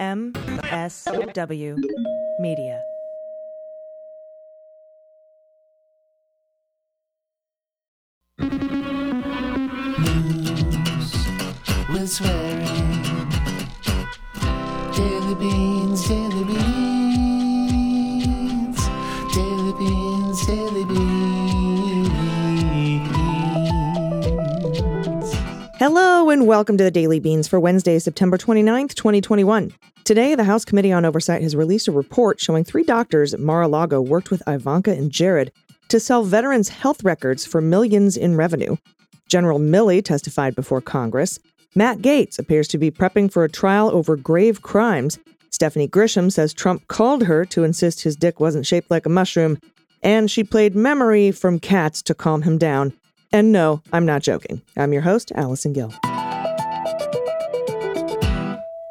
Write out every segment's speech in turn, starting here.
MSW Media. News with swearing. Daily beans, daily beans. Daily beans, daily beans. Hello and welcome to the Daily Beans for Wednesday, September 29th, 2021. Today, the House Committee on Oversight has released a report showing three doctors at Mar-a-Lago worked with Ivanka and Jared to sell veterans' health records for millions in revenue. General Milley testified before Congress. Matt Gaetz appears to be prepping for a trial over grave crimes. Stephanie Grisham says Trump called her to insist his dick wasn't shaped like a mushroom. And she played memory from cats to calm him down. And no, I'm not joking. I'm your host, Allison Gill.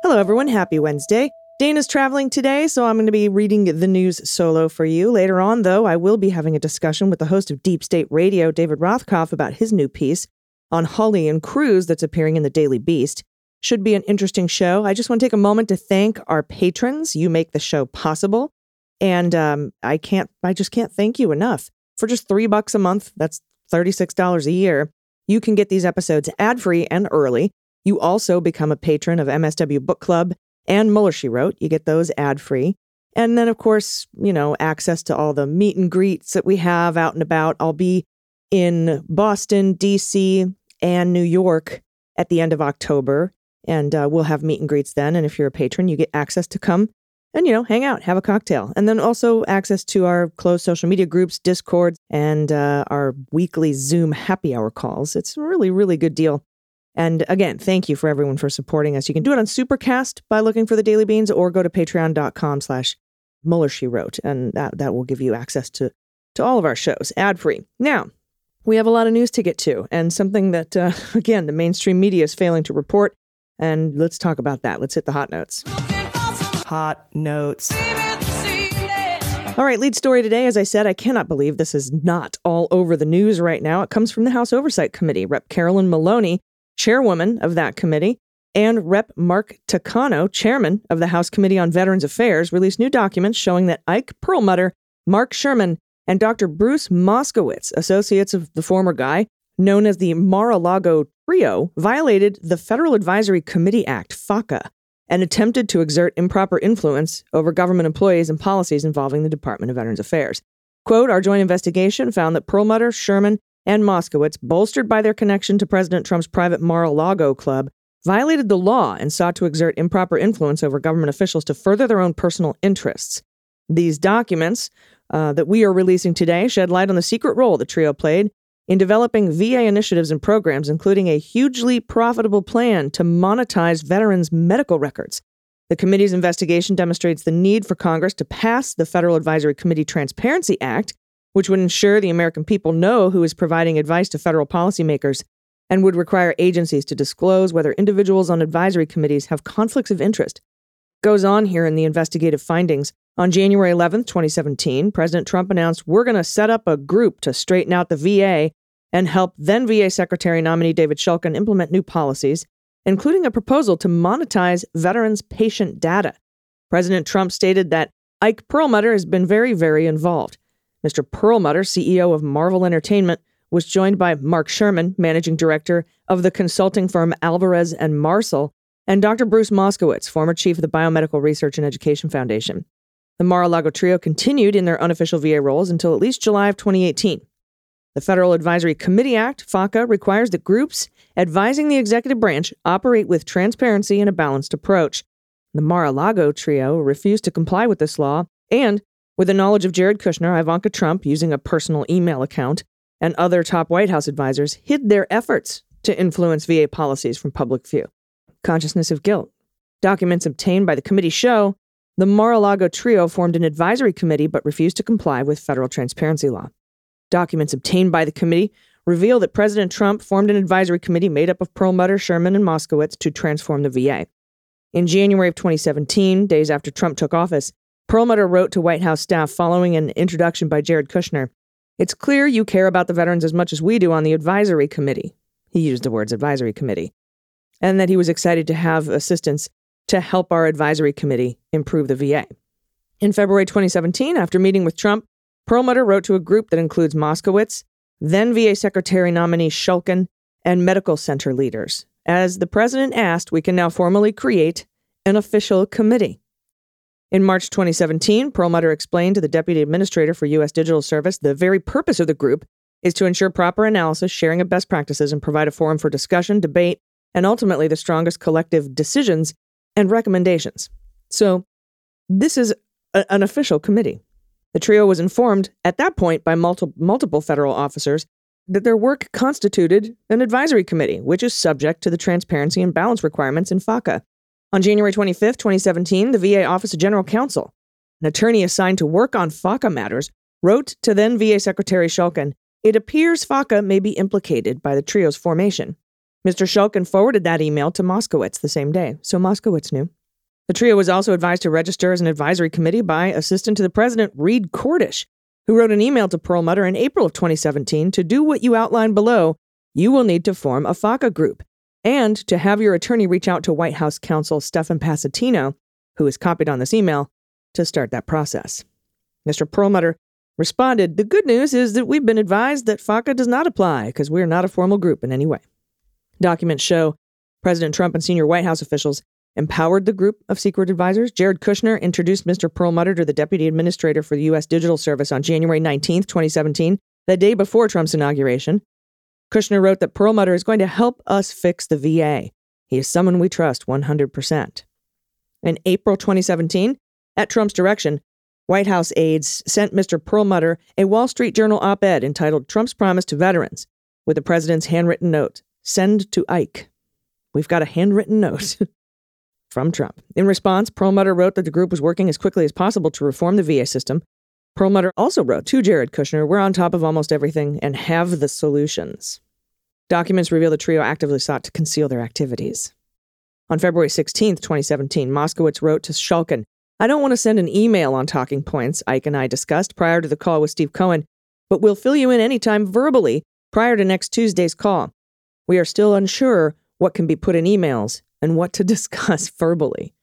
Hello, everyone. Happy Wednesday. Dana's traveling today, so I'm going to be reading the news solo for you. Later on, though, I will be having a discussion with the host of Deep State Radio, David Rothkopf, about his new piece on Hawley and Cruz that's appearing in the Daily Beast. Should be an interesting show. I just want to take a moment to thank our patrons. You make the show possible. And um, I can't, I just can't thank you enough. For just three bucks a month, that's $36 a year, you can get these episodes ad free and early. You also become a patron of MSW Book Club and Mueller She Wrote. You get those ad free. And then, of course, you know, access to all the meet and greets that we have out and about. I'll be in Boston, DC, and New York at the end of October. And uh, we'll have meet and greets then. And if you're a patron, you get access to come and, you know, hang out, have a cocktail. And then also access to our closed social media groups, Discord, and uh, our weekly Zoom happy hour calls. It's a really, really good deal. And again, thank you for everyone for supporting us. You can do it on Supercast by looking for the Daily Beans or go to patreon.com slash Mueller She Wrote. And that, that will give you access to, to all of our shows ad free. Now, we have a lot of news to get to and something that, uh, again, the mainstream media is failing to report. And let's talk about that. Let's hit the hot notes. Hot notes. All right, lead story today. As I said, I cannot believe this is not all over the news right now. It comes from the House Oversight Committee. Rep. Carolyn Maloney chairwoman of that committee, and Rep. Mark Takano, chairman of the House Committee on Veterans Affairs, released new documents showing that Ike Perlmutter, Mark Sherman, and Dr. Bruce Moskowitz, associates of the former guy, known as the Mar a Lago Trio, violated the Federal Advisory Committee Act, FACA, and attempted to exert improper influence over government employees and policies involving the Department of Veterans Affairs. Quote, our joint investigation found that Perlmutter, Sherman, and Moskowitz, bolstered by their connection to President Trump's private Mar a Lago club, violated the law and sought to exert improper influence over government officials to further their own personal interests. These documents uh, that we are releasing today shed light on the secret role the trio played in developing VA initiatives and programs, including a hugely profitable plan to monetize veterans' medical records. The committee's investigation demonstrates the need for Congress to pass the Federal Advisory Committee Transparency Act which would ensure the American people know who is providing advice to federal policymakers and would require agencies to disclose whether individuals on advisory committees have conflicts of interest. Goes on here in the investigative findings. On January 11, 2017, President Trump announced we're going to set up a group to straighten out the VA and help then VA Secretary nominee David Shulkin implement new policies, including a proposal to monetize veterans' patient data. President Trump stated that Ike Perlmutter has been very, very involved. Mr. Perlmutter, CEO of Marvel Entertainment, was joined by Mark Sherman, managing director of the consulting firm Alvarez and Marsal, and Dr. Bruce Moskowitz, former chief of the Biomedical Research and Education Foundation. The Mar-a-Lago trio continued in their unofficial VA roles until at least July of 2018. The Federal Advisory Committee Act, FACA, requires that groups advising the executive branch operate with transparency and a balanced approach. The Mar-a-Lago trio refused to comply with this law and with the knowledge of Jared Kushner, Ivanka Trump, using a personal email account, and other top White House advisors, hid their efforts to influence VA policies from public view. Consciousness of guilt. Documents obtained by the committee show the Mar a Lago trio formed an advisory committee but refused to comply with federal transparency law. Documents obtained by the committee reveal that President Trump formed an advisory committee made up of Perlmutter, Sherman, and Moskowitz to transform the VA. In January of 2017, days after Trump took office, Perlmutter wrote to White House staff following an introduction by Jared Kushner It's clear you care about the veterans as much as we do on the advisory committee. He used the words advisory committee. And that he was excited to have assistance to help our advisory committee improve the VA. In February 2017, after meeting with Trump, Perlmutter wrote to a group that includes Moskowitz, then VA Secretary nominee Shulkin, and medical center leaders. As the president asked, we can now formally create an official committee. In March 2017, Perlmutter explained to the Deputy Administrator for U.S. Digital Service the very purpose of the group is to ensure proper analysis, sharing of best practices, and provide a forum for discussion, debate, and ultimately the strongest collective decisions and recommendations. So, this is a, an official committee. The trio was informed at that point by multi- multiple federal officers that their work constituted an advisory committee, which is subject to the transparency and balance requirements in FACA. On January 25, 2017, the VA Office of General Counsel, an attorney assigned to work on FACA matters, wrote to then VA Secretary Shulkin, It appears FACA may be implicated by the trio's formation. Mr. Shulkin forwarded that email to Moskowitz the same day, so Moskowitz knew. The trio was also advised to register as an advisory committee by Assistant to the President Reed Cordish, who wrote an email to Perlmutter in April of 2017 to do what you outlined below. You will need to form a FACA group and to have your attorney reach out to White House counsel Stefan Passantino, who is copied on this email, to start that process. Mr. Perlmutter responded The good news is that we've been advised that FACA does not apply because we are not a formal group in any way. Documents show President Trump and senior White House officials empowered the group of secret advisors. Jared Kushner introduced Mr. Perlmutter to the deputy administrator for the U.S. Digital Service on January 19, 2017, the day before Trump's inauguration. Kushner wrote that Perlmutter is going to help us fix the VA. He is someone we trust 100%. In April 2017, at Trump's direction, White House aides sent Mr. Perlmutter a Wall Street Journal op ed entitled Trump's Promise to Veterans, with the president's handwritten note Send to Ike. We've got a handwritten note from Trump. In response, Perlmutter wrote that the group was working as quickly as possible to reform the VA system. Perlmutter also wrote to Jared Kushner, We're on top of almost everything and have the solutions. Documents reveal the trio actively sought to conceal their activities. On February 16, 2017, Moskowitz wrote to Shulkin, I don't want to send an email on talking points Ike and I discussed prior to the call with Steve Cohen, but we'll fill you in anytime verbally prior to next Tuesday's call. We are still unsure what can be put in emails and what to discuss verbally.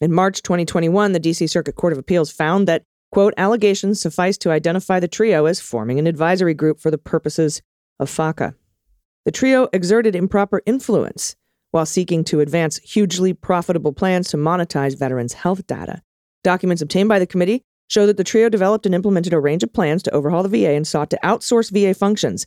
In March 2021, the DC Circuit Court of Appeals found that, quote, allegations suffice to identify the trio as forming an advisory group for the purposes of FACA. The trio exerted improper influence while seeking to advance hugely profitable plans to monetize veterans' health data. Documents obtained by the committee show that the trio developed and implemented a range of plans to overhaul the VA and sought to outsource VA functions,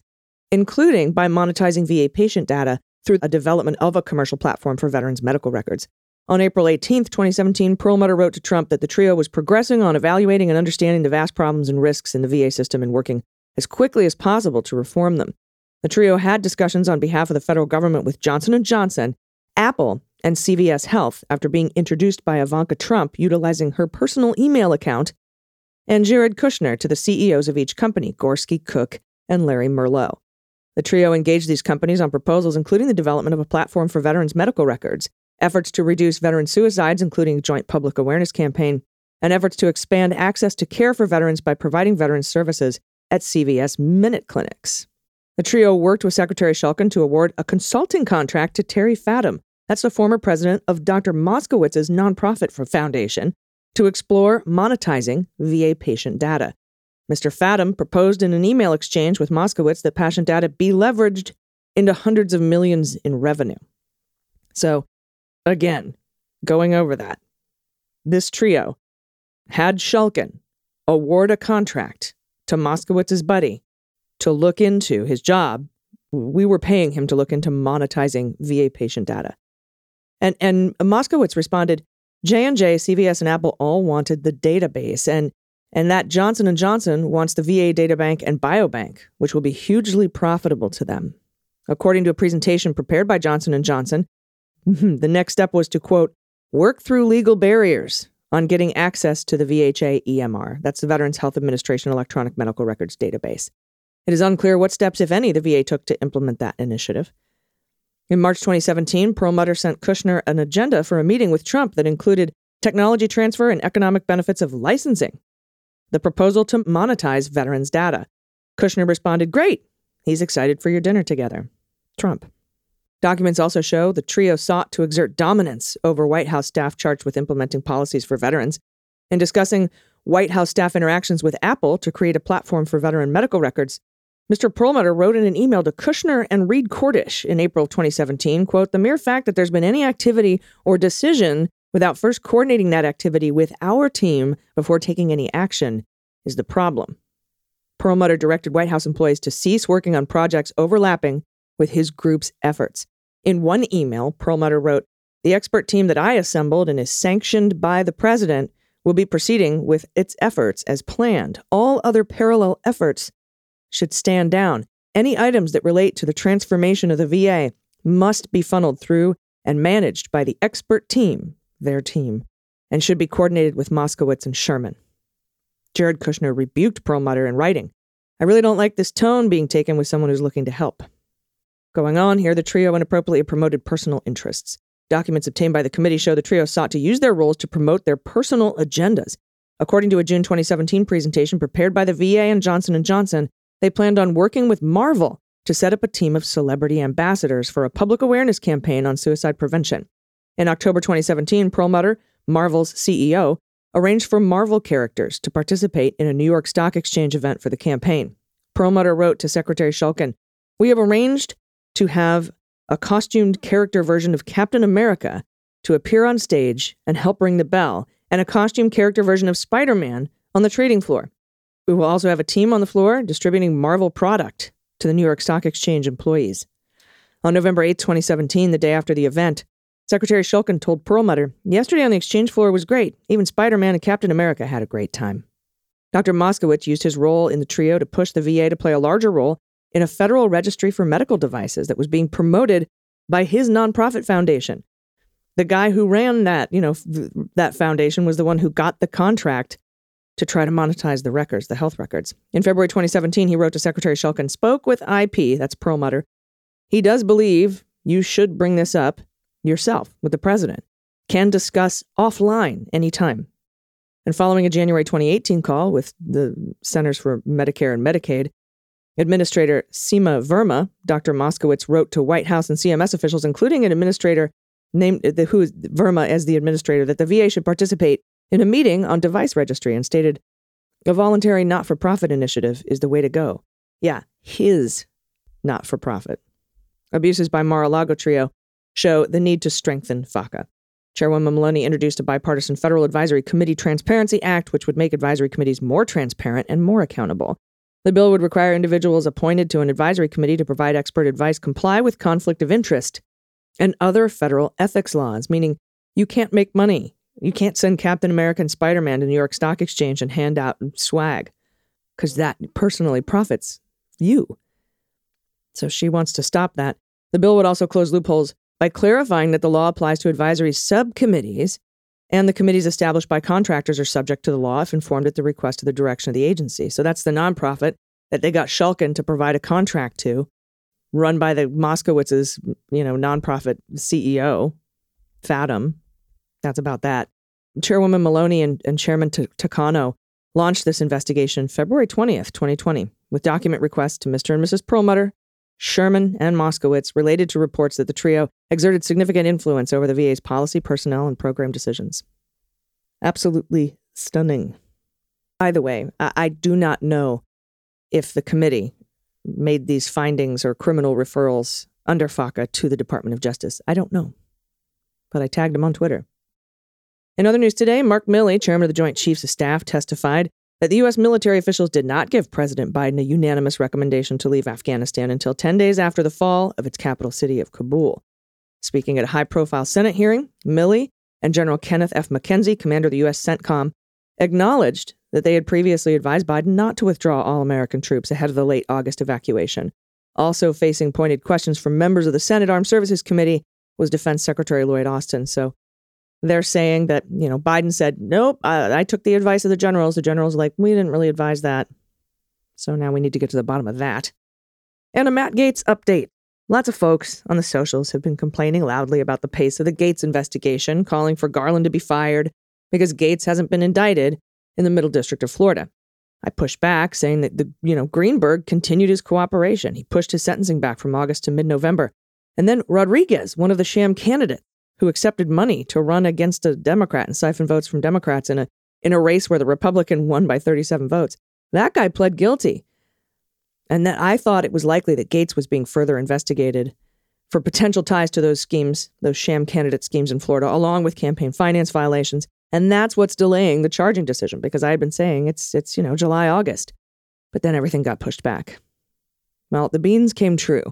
including by monetizing VA patient data through a development of a commercial platform for veterans' medical records. On April 18, 2017, Perlmutter wrote to Trump that the trio was progressing on evaluating and understanding the vast problems and risks in the VA system and working as quickly as possible to reform them. The trio had discussions on behalf of the federal government with Johnson & Johnson, Apple, and CVS Health after being introduced by Ivanka Trump utilizing her personal email account, and Jared Kushner to the CEOs of each company, Gorsky, Cook, and Larry Merlo. The trio engaged these companies on proposals including the development of a platform for veterans' medical records, efforts to reduce veteran suicides, including a joint public awareness campaign, and efforts to expand access to care for veterans by providing veterans services at CVS Minute Clinics. The trio worked with Secretary Shulkin to award a consulting contract to Terry Fadem, that's the former president of Dr. Moskowitz's nonprofit foundation, to explore monetizing VA patient data. Mr. Fadem proposed in an email exchange with Moskowitz that patient data be leveraged into hundreds of millions in revenue. So, again, going over that, this trio had Shulkin award a contract to Moskowitz's buddy to look into his job. We were paying him to look into monetizing VA patient data. And and Moskowitz responded, J&J, CVS and Apple all wanted the database and and that Johnson & Johnson wants the VA databank and biobank, which will be hugely profitable to them. According to a presentation prepared by Johnson & Johnson, the next step was to quote, work through legal barriers on getting access to the VHA EMR. That's the Veterans Health Administration Electronic Medical Records database. It is unclear what steps, if any, the VA took to implement that initiative. In March 2017, Perlmutter sent Kushner an agenda for a meeting with Trump that included technology transfer and economic benefits of licensing the proposal to monetize veterans' data. Kushner responded, Great. He's excited for your dinner together. Trump. Documents also show the trio sought to exert dominance over White House staff charged with implementing policies for veterans and discussing White House staff interactions with Apple to create a platform for veteran medical records. Mr. Perlmutter wrote in an email to Kushner and Reed Cordish in April 2017, quote, "The mere fact that there's been any activity or decision without first coordinating that activity with our team before taking any action is the problem." Perlmutter directed White House employees to cease working on projects overlapping with his group's efforts. In one email, Perlmutter wrote, The expert team that I assembled and is sanctioned by the president will be proceeding with its efforts as planned. All other parallel efforts should stand down. Any items that relate to the transformation of the VA must be funneled through and managed by the expert team, their team, and should be coordinated with Moskowitz and Sherman. Jared Kushner rebuked Perlmutter in writing. I really don't like this tone being taken with someone who's looking to help. Going on here, the trio inappropriately promoted personal interests. Documents obtained by the committee show the trio sought to use their roles to promote their personal agendas. According to a June 2017 presentation prepared by the VA and Johnson & Johnson, they planned on working with Marvel to set up a team of celebrity ambassadors for a public awareness campaign on suicide prevention. In October 2017, Perlmutter, Marvel's CEO, arranged for Marvel characters to participate in a New York Stock Exchange event for the campaign. Perlmutter wrote to Secretary Shulkin, We have arranged to have a costumed character version of Captain America to appear on stage and help ring the bell, and a costume character version of Spider Man on the trading floor. We will also have a team on the floor distributing Marvel product to the New York Stock Exchange employees. On November 8, 2017, the day after the event, Secretary Shulkin told Perlmutter, Yesterday on the exchange floor was great. Even Spider Man and Captain America had a great time. Dr. Moskowitz used his role in the trio to push the VA to play a larger role in a federal registry for medical devices that was being promoted by his nonprofit foundation. The guy who ran that, you know, that foundation was the one who got the contract to try to monetize the records, the health records. In February 2017, he wrote to Secretary Shulkin, spoke with IP, that's Perlmutter. He does believe you should bring this up yourself with the president. Can discuss offline anytime. And following a January 2018 call with the Centers for Medicare and Medicaid, Administrator Seema Verma, Dr. Moskowitz wrote to White House and CMS officials, including an administrator named uh, the, who is Verma as the administrator, that the VA should participate in a meeting on device registry and stated, a voluntary not for profit initiative is the way to go. Yeah, his not for profit. Abuses by Mar a Lago trio show the need to strengthen FACA. Chairwoman Maloney introduced a bipartisan Federal Advisory Committee Transparency Act, which would make advisory committees more transparent and more accountable. The bill would require individuals appointed to an advisory committee to provide expert advice comply with conflict of interest and other federal ethics laws, meaning you can't make money. You can't send Captain America and Spider Man to New York Stock Exchange and hand out swag because that personally profits you. So she wants to stop that. The bill would also close loopholes by clarifying that the law applies to advisory subcommittees and the committees established by contractors are subject to the law if informed at the request of the direction of the agency. So that's the nonprofit that they got Shulkin to provide a contract to, run by the Moskowitz's, you know, nonprofit CEO, Fathom. That's about that. Chairwoman Maloney and, and Chairman T- Takano launched this investigation February 20th, 2020, with document requests to Mr. and Mrs. Perlmutter, Sherman, and Moskowitz related to reports that the trio exerted significant influence over the VA's policy, personnel, and program decisions. Absolutely stunning. By the way, I, I do not know if the committee made these findings or criminal referrals under FACA to the Department of Justice. I don't know. But I tagged him on Twitter. In other news today, Mark Milley, chairman of the Joint Chiefs of Staff, testified that the U.S. military officials did not give President Biden a unanimous recommendation to leave Afghanistan until 10 days after the fall of its capital city of Kabul. Speaking at a high profile Senate hearing, Milley and General Kenneth F. McKenzie, commander of the U.S. CENTCOM, acknowledged that they had previously advised Biden not to withdraw all American troops ahead of the late August evacuation. Also facing pointed questions from members of the Senate Armed Services Committee was Defense Secretary Lloyd Austin. So they're saying that, you know, Biden said, nope, I, I took the advice of the generals. The generals like, we didn't really advise that. So now we need to get to the bottom of that. And a Matt Gaetz update. Lots of folks on the socials have been complaining loudly about the pace of the Gaetz investigation, calling for Garland to be fired because Gaetz hasn't been indicted in the Middle District of Florida. I pushed back, saying that the, you know, Greenberg continued his cooperation. He pushed his sentencing back from August to mid-November. And then Rodriguez, one of the sham candidates who accepted money to run against a Democrat and siphon votes from Democrats in a in a race where the Republican won by 37 votes. That guy pled guilty. And that I thought it was likely that Gaetz was being further investigated for potential ties to those schemes, those sham candidate schemes in Florida, along with campaign finance violations. And that's what's delaying the charging decision because I had been saying it's it's, you know, July, August. But then everything got pushed back. Well, the beans came true.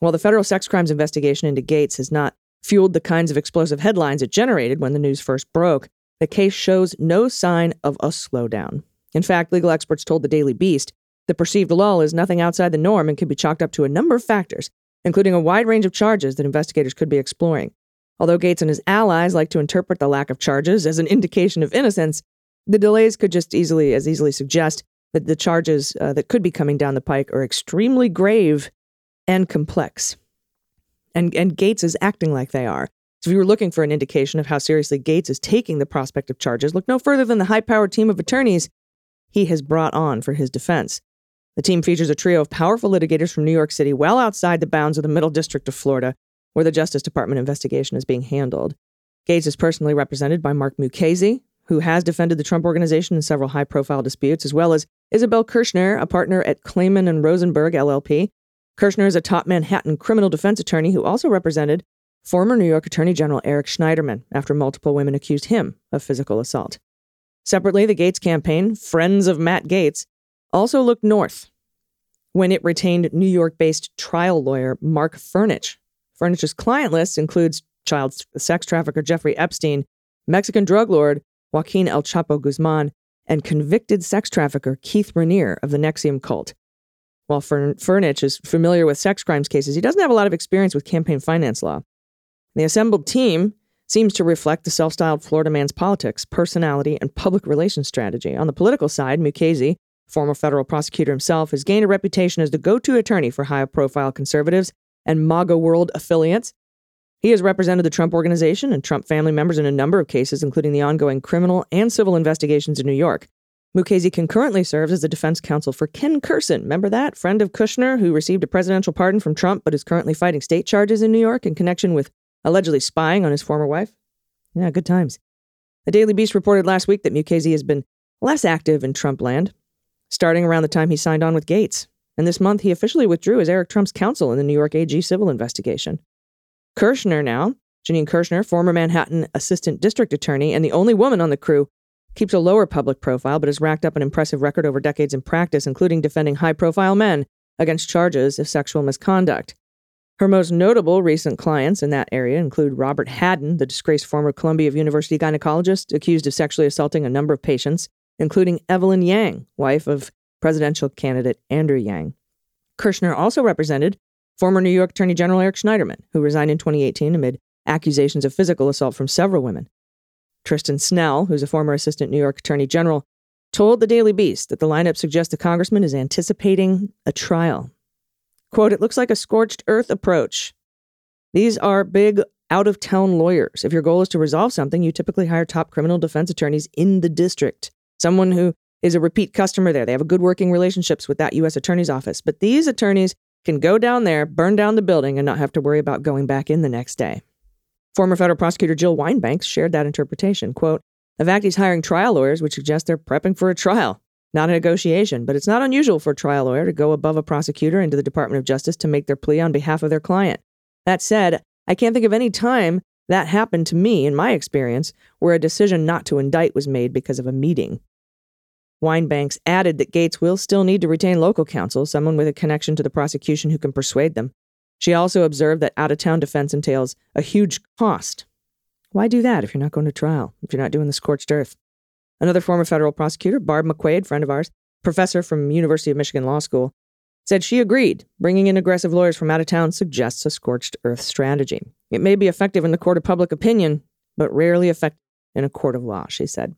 While the federal sex crimes investigation into Gaetz has not fueled the kinds of explosive headlines it generated when the news first broke, the case shows no sign of a slowdown. In fact, legal experts told the Daily Beast the perceived lull is nothing outside the norm and can be chalked up to a number of factors, including a wide range of charges that investigators could be exploring. Although Gaetz and his allies like to interpret the lack of charges as an indication of innocence, the delays could just easily as easily suggest that the charges uh, that could be coming down the pike are extremely grave and complex and, and Gaetz is acting like they are. So if you were looking for an indication of how seriously Gaetz is taking the prospect of charges, look no further than the high powered team of attorneys he has brought on for his defense. The team features a trio of powerful litigators from New York City, well outside the bounds of the Middle District of Florida, where the Justice Department investigation is being handled. Gaetz is personally represented by Mark Mukasey, who has defended the Trump organization in several high profile disputes, as well as Isabel Kirshner, a partner at Clayman and Rosenberg LLP, Kirshner is a top Manhattan criminal defense attorney who also represented former New York Attorney General Eric Schneiderman after multiple women accused him of physical assault. Separately, the Gaetz campaign, Friends of Matt Gaetz, also looked north when it retained New York based trial lawyer Mark Fernich. Fernich's client list includes child sex trafficker Jeffrey Epstein, Mexican drug lord Joaquin El Chapo Guzman, and convicted sex trafficker Keith Raniere of the NXIVM cult. While Fernich is familiar with sex crimes cases, he doesn't have a lot of experience with campaign finance law. The assembled team seems to reflect the self styled Florida man's politics, personality, and public relations strategy. On the political side, Mukasey, former federal prosecutor himself, has gained a reputation as the go to attorney for high profile conservatives and MAGA World affiliates. He has represented the Trump Organization and Trump family members in a number of cases, including the ongoing criminal and civil investigations in New York. Mukasey concurrently serves as the defense counsel for Ken Kurson. Remember that? Friend of Kushner, who received a presidential pardon from Trump but is currently fighting state charges in New York in connection with allegedly spying on his former wife? Yeah, good times. The Daily Beast reported last week that Mukasey has been less active in Trump land, starting around the time he signed on with Gaetz. And this month, he officially withdrew as Eric Trump's counsel in the New York AG civil investigation. Kirshner now, Janine Kirshner, former Manhattan assistant district attorney and the only woman on the crew keeps a lower public profile, but has racked up an impressive record over decades in practice, including defending high profile men against charges of sexual misconduct. Her most notable recent clients in that area include Robert Hadden, the disgraced former Columbia University gynecologist accused of sexually assaulting a number of patients, including Evelyn Yang, wife of presidential candidate Andrew Yang. Kirshner also represented former New York Attorney General Eric Schneiderman, who resigned in 2018 amid accusations of physical assault from several women. Tristan Snell, who's a former assistant New York Attorney General, told the Daily Beast that the lineup suggests the congressman is anticipating a trial. Quote, it looks like a scorched earth approach. These are big out of town lawyers. If your goal is to resolve something, you typically hire top criminal defense attorneys in the district, someone who is a repeat customer there. They have a good working relationships with that U.S. attorney's office. But these attorneys can go down there, burn down the building, and not have to worry about going back in the next day. Former federal prosecutor Jill Wine-Banks shared that interpretation. Quote, he's hiring trial lawyers would suggest they're prepping for a trial, not a negotiation, but it's not unusual for a trial lawyer to go above a prosecutor into the Department of Justice to make their plea on behalf of their client. That said, I can't think of any time that happened to me, in my experience, where a decision not to indict was made because of a meeting. Wine-Banks added that Gaetz will still need to retain local counsel, someone with a connection to the prosecution who can persuade them. She also observed that out of town defense entails a huge cost. Why do that if you're not going to trial, if you're not doing the scorched earth? Another former federal prosecutor, Barb McQuade, friend of ours, professor from University of Michigan Law School, said she agreed bringing in aggressive lawyers from out of town suggests a scorched earth strategy. It may be effective in the court of public opinion, but rarely effective in a court of law, she said.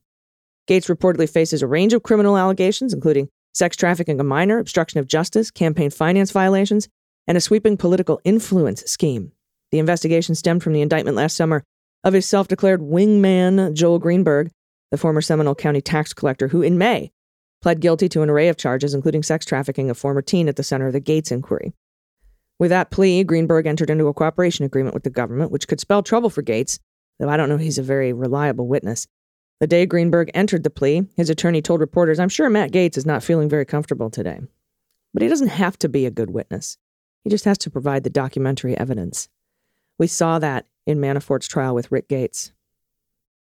Gaetz reportedly faces a range of criminal allegations, including sex trafficking a minor, obstruction of justice, campaign finance violations, and a sweeping political influence scheme. The investigation stemmed from the indictment last summer of his self declared wingman, Joel Greenberg, the former Seminole County tax collector, who in May pled guilty to an array of charges, including sex trafficking a former teen at the center of the Gaetz inquiry. With that plea, Greenberg entered into a cooperation agreement with the government, which could spell trouble for Gaetz, though I don't know he's a very reliable witness. The day Greenberg entered the plea, his attorney told reporters, I'm sure Matt Gaetz is not feeling very comfortable today. But he doesn't have to be a good witness. He just has to provide the documentary evidence. We saw that in Manafort's trial with Rick Gates.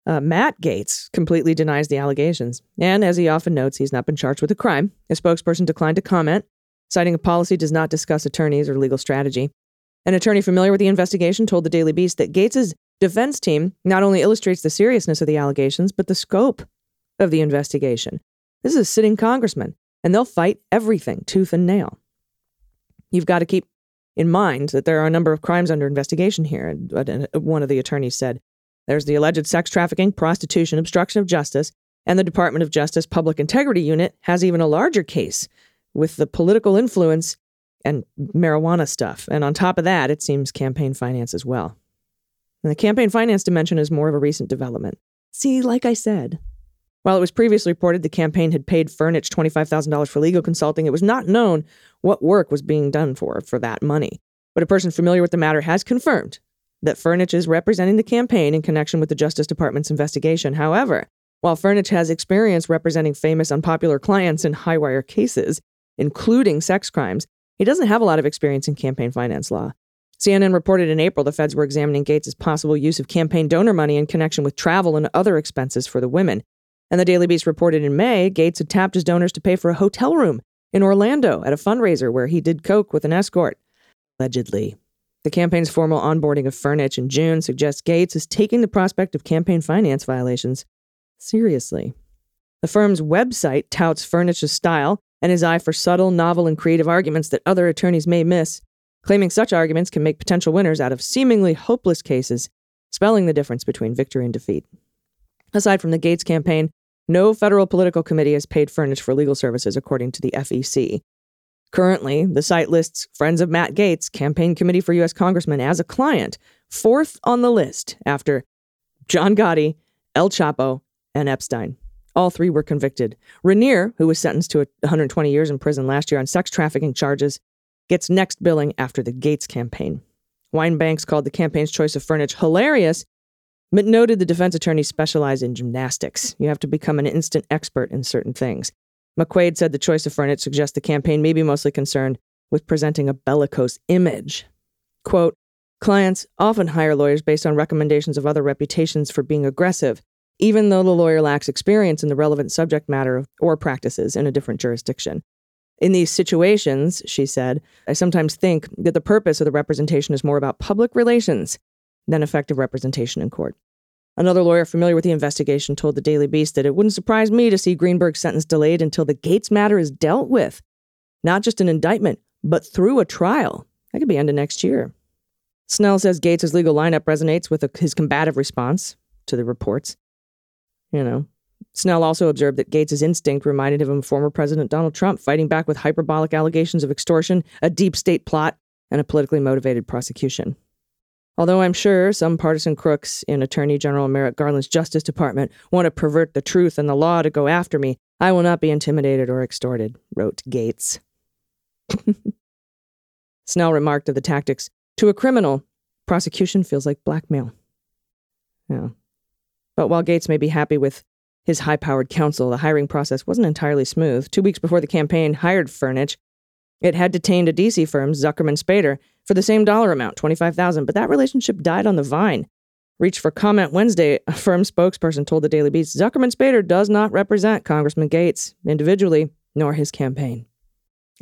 Uh, Matt Gaetz completely denies the allegations, and as he often notes, he's not been charged with a crime. A spokesperson declined to comment, citing a policy does not discuss attorneys or legal strategy. An attorney familiar with the investigation told the Daily Beast that Gaetz's defense team not only illustrates the seriousness of the allegations, but the scope of the investigation. This is a sitting congressman, and they'll fight everything tooth and nail. You've got to keep in mind that there are a number of crimes under investigation here, uh, one of the attorneys said. There's the alleged sex trafficking, prostitution, obstruction of justice, and the Department of Justice Public Integrity Unit has even a larger case with the political influence and marijuana stuff. And on top of that, it seems campaign finance as well. And the campaign finance dimension is more of a recent development. See, like I said, while it was previously reported the campaign had paid Fernich $25,000 for legal consulting, it was not known what work was being done for for that money. But a person familiar with the matter has confirmed that Fernich is representing the campaign in connection with the Justice Department's investigation. However, while Fernich has experience representing famous unpopular clients in high wire cases, including sex crimes, he doesn't have a lot of experience in campaign finance law. CNN reported in April the feds were examining Gaetz' possible use of campaign donor money in connection with travel and other expenses for the women. And the Daily Beast reported in May Gaetz had tapped his donors to pay for a hotel room in Orlando at a fundraiser where he did coke with an escort. Allegedly. The campaign's formal onboarding of Fernich in June suggests Gaetz is taking the prospect of campaign finance violations seriously. The firm's website touts Fernich's style and his eye for subtle, novel, and creative arguments that other attorneys may miss, claiming such arguments can make potential winners out of seemingly hopeless cases, spelling the difference between victory and defeat. Aside from the Gaetz campaign, no federal political committee has paid Fernich for legal services, according to the FEC. Currently, the site lists Friends of Matt Gaetz, Campaign Committee for U.S. Congressman, as a client, fourth on the list after John Gotti, El Chapo, and Epstein. All three were convicted. Raniere, who was sentenced to 120 years in prison last year on sex trafficking charges, gets next billing after the Gaetz campaign. Wine-Banks called the campaign's choice of Fernich hilarious, but noted the defense attorneys specialize in gymnastics. You have to become an instant expert in certain things. McQuade said the choice of Fernich suggests the campaign may be mostly concerned with presenting a bellicose image. Quote, Clients often hire lawyers based on recommendations of other reputations for being aggressive, even though the lawyer lacks experience in the relevant subject matter or practices in a different jurisdiction. In these situations, she said, I sometimes think that the purpose of the representation is more about public relations than effective representation in court. Another lawyer familiar with the investigation told the Daily Beast that it wouldn't surprise me to see Greenberg's sentence delayed until the Gaetz matter is dealt with. Not just an indictment, but through a trial. That could be end of next year. Snell says Gaetz' legal lineup resonates with his combative response to the reports. You know, Snell also observed that Gaetz' instinct reminded him of former President Donald Trump fighting back with hyperbolic allegations of extortion, a deep state plot, and a politically motivated prosecution. Although I'm sure some partisan crooks in Attorney General Merrick Garland's Justice Department want to pervert the truth and the law to go after me, I will not be intimidated or extorted, wrote Gaetz. Snell remarked of the tactics to a criminal, prosecution feels like blackmail. Yeah. But while Gaetz may be happy with his high powered counsel, the hiring process wasn't entirely smooth. Two weeks before the campaign hired Fernich, it had detained a DC firm, Zuckerman Spader, for the same dollar amount, 25000 but that relationship died on the vine. Reached for comment Wednesday, a firm spokesperson told the Daily Beast Zuckerman Spader does not represent Congressman Gaetz individually, nor his campaign.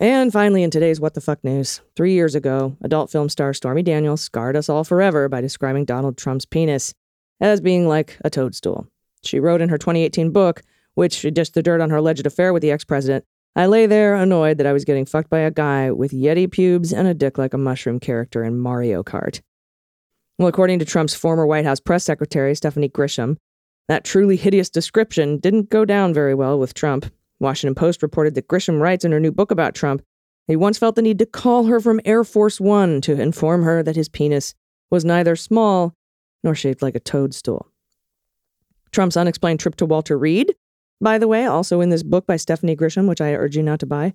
And finally, in today's What the Fuck news, three years ago, adult film star Stormy Daniels scarred us all forever by describing Donald Trump's penis as being like a toadstool. She wrote in her 2018 book, which dished the dirt on her alleged affair with the ex president, I lay there annoyed that I was getting fucked by a guy with Yeti pubes and a dick like a mushroom character in Mario Kart. Well, according to Trump's former White House press secretary, Stephanie Grisham, that truly hideous description didn't go down very well with Trump. Washington Post reported that Grisham writes in her new book about Trump he once felt the need to call her from Air Force One to inform her that his penis was neither small nor shaped like a toadstool. Trump's unexplained trip to Walter Reed, by the way, also in this book by Stephanie Grisham, which I urge you not to buy,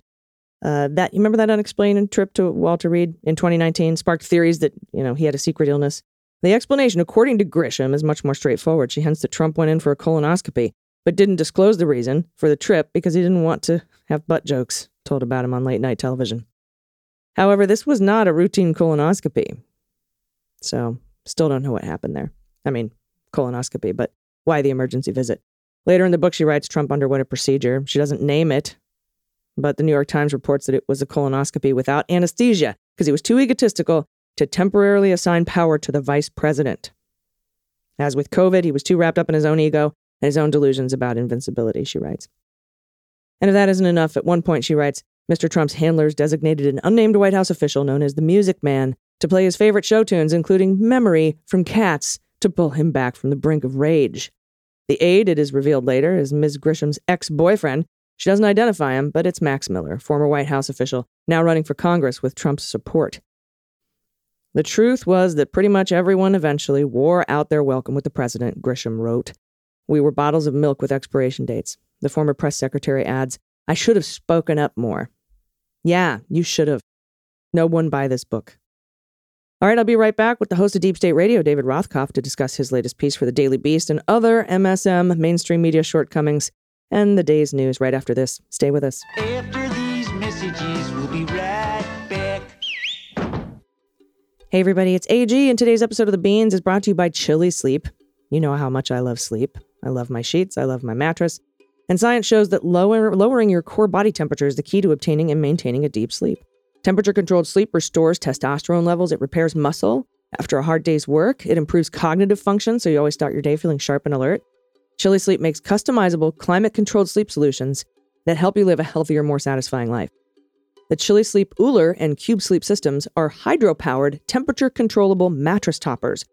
Uh, that you remember that unexplained trip to Walter Reed in 2019 sparked theories that you know he had a secret illness. The explanation, according to Grisham, is much more straightforward. She hints that Trump went in for a colonoscopy, but didn't disclose the reason for the trip because he didn't want to have butt jokes told about him on late night television. However, this was not a routine colonoscopy. So, still don't know what happened there. I mean, colonoscopy, but why the emergency visit? Later in the book, she writes Trump underwent a procedure. She doesn't name it, but the New York Times reports that it was a colonoscopy without anesthesia because he was too egotistical to temporarily assign power to the vice president. As with COVID, he was too wrapped up in his own ego and his own delusions about invincibility, she writes. And if that isn't enough, at one point she writes Mr. Trump's handlers designated an unnamed White House official known as the Music Man to play his favorite show tunes, including Memory from Cats, to pull him back from the brink of rage. The aide, it is revealed later, is Ms. Grisham's ex boyfriend. She doesn't identify him, but it's Max Miller, former White House official, now running for Congress with Trump's support. The truth was that pretty much everyone eventually wore out their welcome with the president, Grisham wrote. We were bottles of milk with expiration dates. The former press secretary adds, I should have spoken up more. Yeah, you should have. No one buy this book. All right, I'll be right back with the host of Deep State Radio, David Rothkopf, to discuss his latest piece for the Daily Beast and other MSM mainstream media shortcomings and the day's news right after this. Stay with us. After these messages, we'll be right back. Hey, everybody, it's AG, and today's episode of The Beans is brought to you by Chili Sleep. You know how much I love sleep. I love my sheets, I love my mattress. And science shows that lower, lowering your core body temperature is the key to obtaining and maintaining a deep sleep. Temperature controlled sleep restores testosterone levels, it repairs muscle. After a hard day's work, it improves cognitive function, so you always start your day feeling sharp and alert. Chili Sleep makes customizable, climate controlled sleep solutions that help you live a healthier, more satisfying life. The Chili Sleep OOLER and Cube Sleep systems are hydro powered, temperature controllable mattress toppers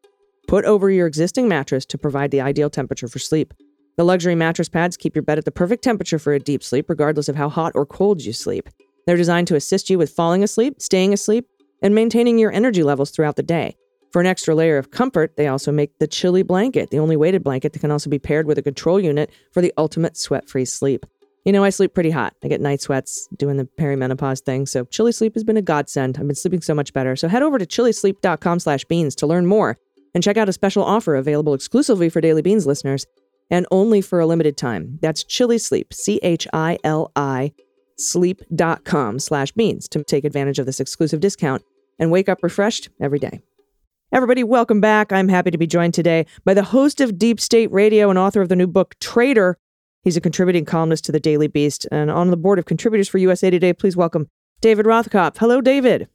put over your existing mattress to provide the ideal temperature for sleep. The luxury mattress pads keep your bed at the perfect temperature for a deep sleep, regardless of how hot or cold you sleep. They're designed to assist you with falling asleep, staying asleep, and maintaining your energy levels throughout the day. For an extra layer of comfort, they also make the chilly blanket, the only weighted blanket that can also be paired with a control unit for the ultimate sweat free sleep. You know, I sleep pretty hot. I get night sweats doing the perimenopause thing, so Chili Sleep has been a godsend. I've been sleeping so much better. So head over to chilisleep.com slash beans to learn more and check out a special offer available exclusively for Daily Beans listeners and only for a limited time. That's Chili Sleep, C H I L I sleep.com slash beans to take advantage of this exclusive discount and wake up refreshed every day. Everybody, welcome back. I'm happy to be joined today by the host of Deep State Radio and author of the new book, Traitor. He's a contributing columnist to the Daily Beast and on the board of contributors for USA Today. Please welcome David Rothkopf. Hello, David.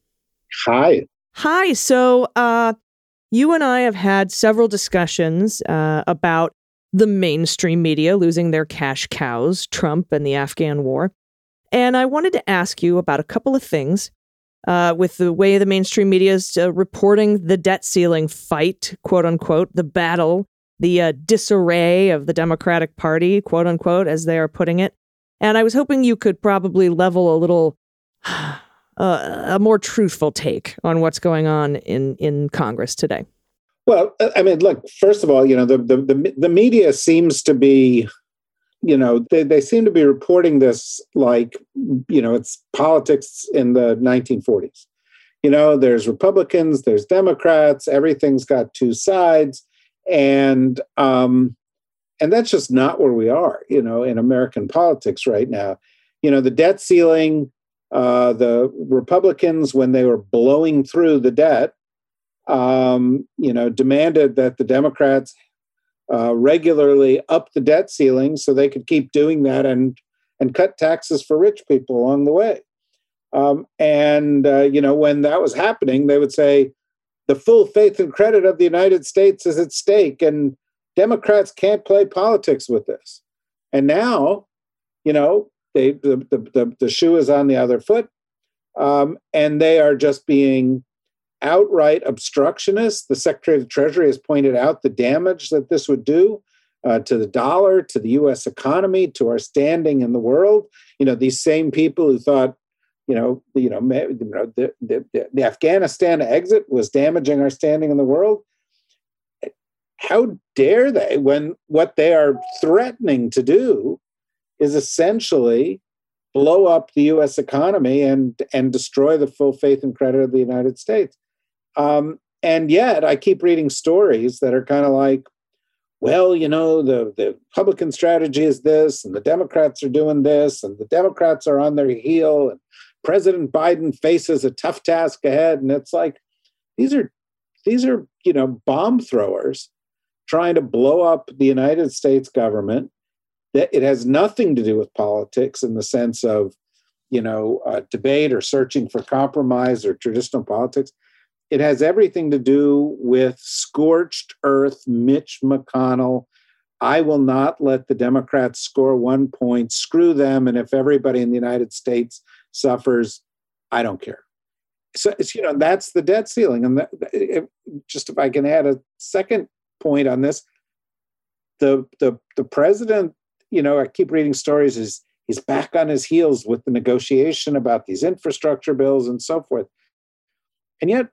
Hi. Hi. So, uh, you and I have had several discussions uh, about the mainstream media losing their cash cows, Trump and the Afghan war. And I wanted to ask you about a couple of things uh, with the way the mainstream media is uh, reporting the debt ceiling fight, quote unquote, the battle, the uh, disarray of the Democratic Party, quote unquote, as they are putting it. And I was hoping you could probably level a little, uh, a more truthful take on what's going on in, in Congress today. Well, I mean, look. First of all, you know, the the the, the media seems to be you know they, they seem to be reporting this like you know it's politics in the 1940s you know there's republicans there's democrats everything's got two sides. And um and that's just not where we are you know in american politics right now. You know the debt ceiling uh the republicans when they were blowing through the debt um you know demanded that the democrats uh, regularly up the debt ceiling so they could keep doing that and and cut taxes for rich people along the way. Um, and uh, you know when that was happening, they would say the full faith and credit of the United States is at stake, and Democrats can't play politics with this. And now, you know, they the the, the, the shoe is on the other foot, um, and they are just being outright obstructionist. The Secretary of the Treasury has pointed out the damage that this would do uh, to the dollar, to the U.S. economy, to our standing in the world. You know, these same people who thought, you know, you know, the, the, the Afghanistan exit was damaging our standing in the world. How dare they when what they are threatening to do is essentially blow up the U.S. economy and and destroy the full faith and credit of the United States. Um, and yet, I keep reading stories that are kind of like, well, you know, the the Republican strategy is this, and the Democrats are doing this, and the Democrats are on their heel, and President Biden faces a tough task ahead, and it's like these are these are you know bomb throwers trying to blow up the United States government that it has nothing to do with politics in the sense of you know uh, debate or searching for compromise or traditional politics it has everything to do with scorched earth mitch mcconnell. I will not let the democrats score one point. Screw them and if everybody in the united states suffers i don't care. So it's, you know that's the debt ceiling. And it, just if i can add a second point on this the the the president you know, I keep reading stories is he's back on his heels with the negotiation about these infrastructure bills and so forth. And yet,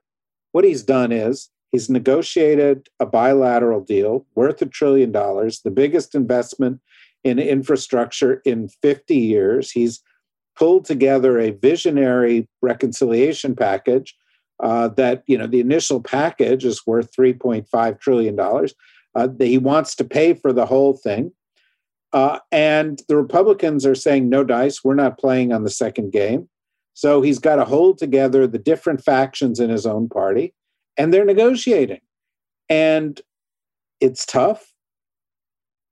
what he's done is he's negotiated a bilateral deal worth a trillion dollars, the biggest investment in infrastructure in 50 years. He's pulled together a visionary reconciliation package uh, that, you know, the initial package is worth $3.5 trillion. Uh, he wants to pay for the whole thing. Uh, and the Republicans are saying, no dice, we're not playing on the second game. So he's got to hold together the different factions in his own party, and they're negotiating. And it's tough,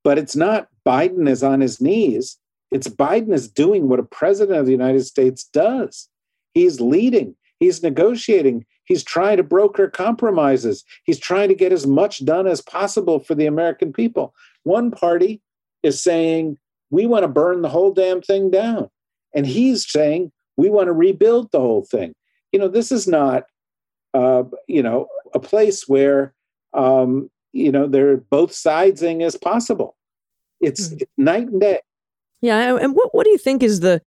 but it's not Biden is on his knees. It's Biden is doing what a president of the United States does. He's leading, he's negotiating, he's trying to broker compromises, he's trying to get as much done as possible for the American people. One party is saying, we want to burn the whole damn thing down. And he's saying, we want to rebuild the whole thing. You know, this is not, uh, you know, a place where, um, you know, they're both sidesing as possible. It's, mm-hmm. it's night and day. Yeah, and what what do you think is the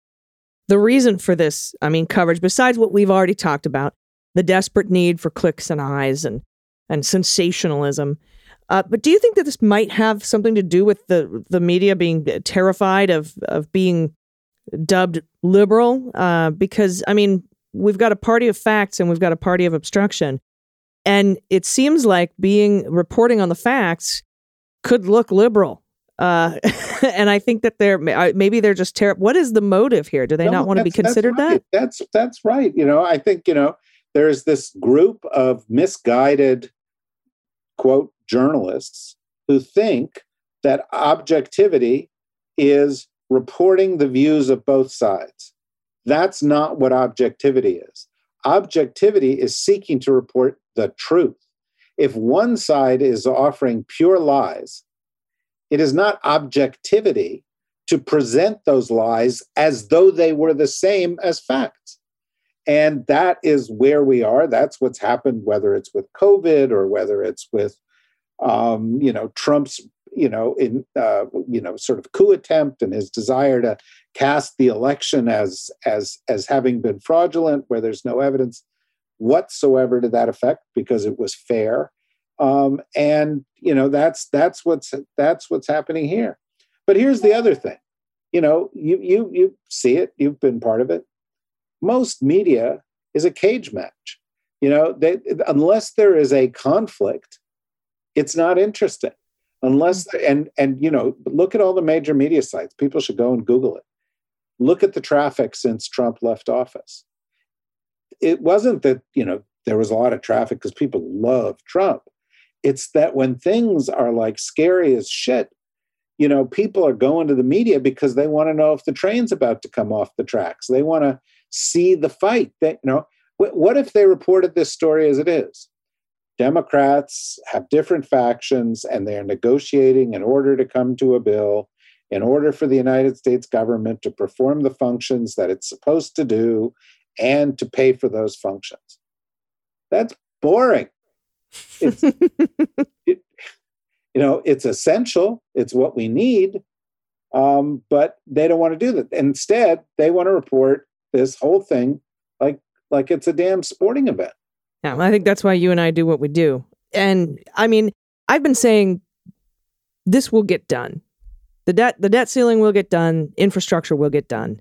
the reason for this? I mean, coverage besides what we've already talked about, the desperate need for clicks and eyes and and sensationalism. Uh, but do you think that this might have something to do with the the media being terrified of of being dubbed liberal? Uh, because I mean, we've got a party of facts and we've got a party of obstruction, and it seems like being reporting on the facts could look liberal. Uh, and I think that they're maybe they're just terrible. What is the motive here? Do they no, not want to be considered that's right. that? That's that's right. You know, I think you know there's this group of misguided quote journalists who think that objectivity is reporting the views of both sides. That's not what objectivity is. Objectivity is seeking to report the truth. If one side is offering pure lies, it is not objectivity to present those lies as though they were the same as facts. And that is where we are. That's what's happened, whether it's with COVID or whether it's with um, you know, Trump's, you know, in uh, you know, sort of coup attempt and his desire to cast the election as as as having been fraudulent, where there's no evidence whatsoever to that effect because it was fair. Um, and you know, that's that's what's that's what's happening here. But here's the other thing. You know, you you you see it. You've been part of it. Most media is a cage match. You know, they, unless there is a conflict it's not interesting unless and and you know look at all the major media sites. People should go and google it. Look at the traffic since trump left office. It wasn't that you know there was a lot of traffic because people love trump. It's that when things are like scary as shit you know people are going to the media because they want to know if the train's about to come off the tracks. They want to see the fight. That you know what if they reported this story as it is Democrats have different factions and they're negotiating in order to come to a bill in order for the United States government to perform the functions that it's supposed to do and to pay for those functions. That's boring. It's, it, you know, it's essential, it's what we need, um, but they don't want to do that. Instead, they want to report this whole thing like like it's a damn sporting event. Yeah, I think that's why you and I do what we do. And I mean, I've been saying this will get done. The debt the debt ceiling will get done, infrastructure will get done.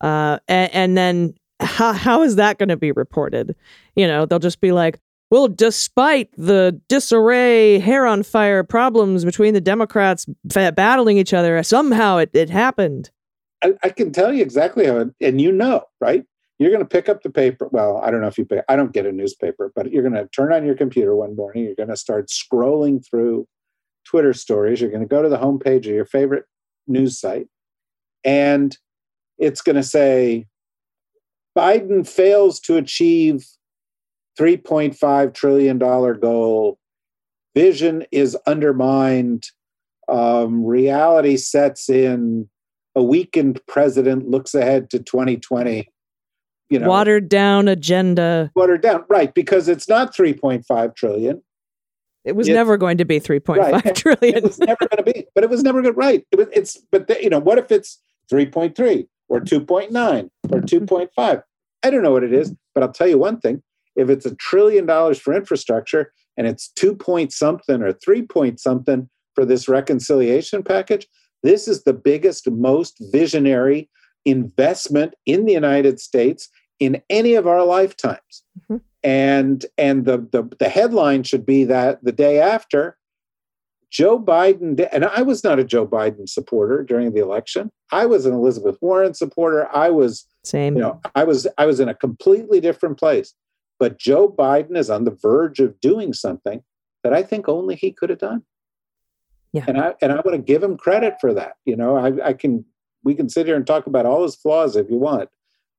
Uh, and, and then how, how is that going to be reported? You know, they'll just be like, well, despite the disarray, hair on fire problems between the Democrats fa- battling each other, somehow it, it happened. I, I can tell you exactly how, it, and you know, right? You're going to pick up the paper. Well, I don't know if you pick, I don't get a newspaper, but you're going to turn on your computer one morning. You're going to start scrolling through Twitter stories. You're going to go to the homepage of your favorite news site, and it's going to say Biden fails to achieve $3.5 trillion goal. Vision is undermined. Um, reality sets in. A weakened president looks ahead to 2020. You know, Watered down agenda. watered down, right? Because it's not 3.5 trillion. It was It's- never going to be three point Right. five trillion. It was never going to be, but it was never going good. Right? It was, it's, but the, you know, what if it's 3.3 or 2.9 or 2.5? I don't know what it is, but I'll tell you one thing: if it's a trillion dollars for infrastructure and it's two point something or three point something for this reconciliation package, this is the biggest, most visionary investment in the United States in any of our lifetimes. Mhm. And and the, the the headline should be that the day after, Joe Biden and I was not a Joe Biden supporter during the election. I was an Elizabeth Warren supporter. I was Same. you know i was i was in a completely different place but joe biden is on the verge of doing something that i think only he could have done Yeah. and i and i want to give him credit for that you know i, I can we can sit here and talk about all his flaws if you want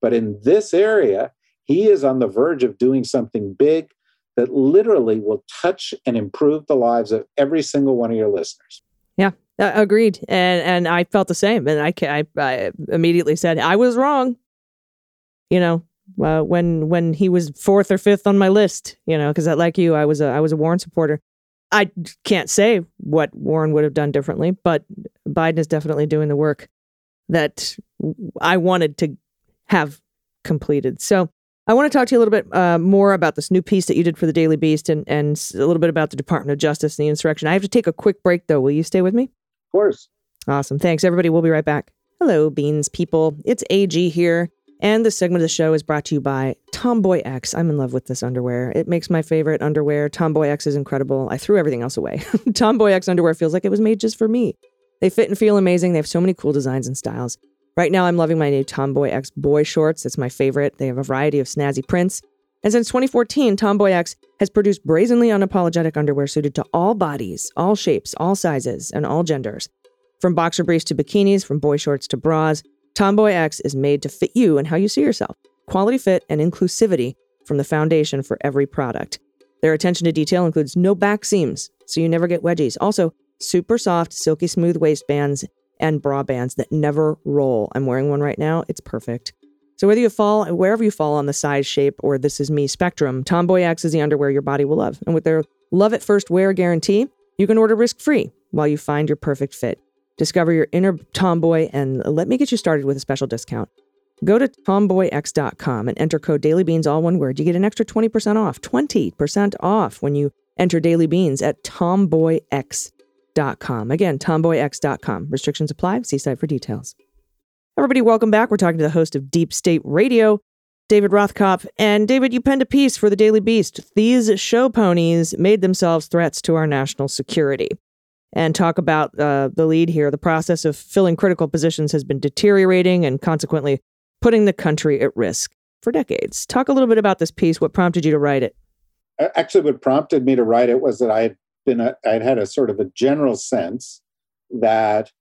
but in this area he is on the verge of doing something big that literally will touch and improve the lives of every single one of your listeners Uh, agreed, and and I felt the same, and I, I I immediately said I was wrong. You know, uh, when when he was fourth or fifth on my list, you know, because like you, I was a I was a Warren supporter. I can't say what Warren would have done differently, but Biden is definitely doing the work that I wanted to have completed. So I want to talk to you a little bit uh, more about this new piece that you did for the Daily Beast and, and a little bit about the Department of Justice and the insurrection. I have to take a quick break, though. Will you stay with me? of course Awesome. Thanks, everybody. We'll be right back. Hello, Beans people. It's AG here. And this segment of the show is brought to you by Tomboy X. I'm in love with this underwear. It makes my favorite underwear. Tomboy X is incredible. I threw everything else away. Tomboy X underwear feels like it was made just for me. They fit and feel amazing. They have so many cool designs and styles. Right now, I'm loving my new Tomboy X boy shorts. It's my favorite. They have a variety of snazzy prints. And since 2014, Tomboy X has produced brazenly unapologetic underwear suited to all bodies, all shapes, all sizes, and all genders. From boxer briefs to bikinis, from boy shorts to bras, Tomboy X is made to fit you and how you see yourself. Quality fit and inclusivity from the foundation for every product. Their attention to detail includes no back seams, so you never get wedgies. Also, super soft, silky smooth waistbands and bra bands that never roll. I'm wearing one right now. It's perfect. So whether you fall wherever you fall on the size, shape, or this is me spectrum, Tomboy X is the underwear your body will love. And with their love at first wear guarantee, you can order risk-free while you find your perfect fit. Discover your inner tomboy and let me get you started with a special discount. Go to tomboyx.com and enter code dailybeans all one word. You get an extra 20% off. 20% off when you enter Daily Beans at tomboyx.com. Again, tomboyx.com. Restrictions apply. See site for details. Everybody, welcome back. We're talking to the host of Deep State Radio, David Rothkopf. And David, you penned a piece for the Daily Beast. These show ponies made themselves threats to our national security. And talk about uh, the lead here. The process of filling critical positions has been deteriorating and consequently putting the country at risk for decades. Talk a little bit about this piece. What prompted you to write it? Actually what prompted me to write it was that i had been a, i'd had a sort of a general sense that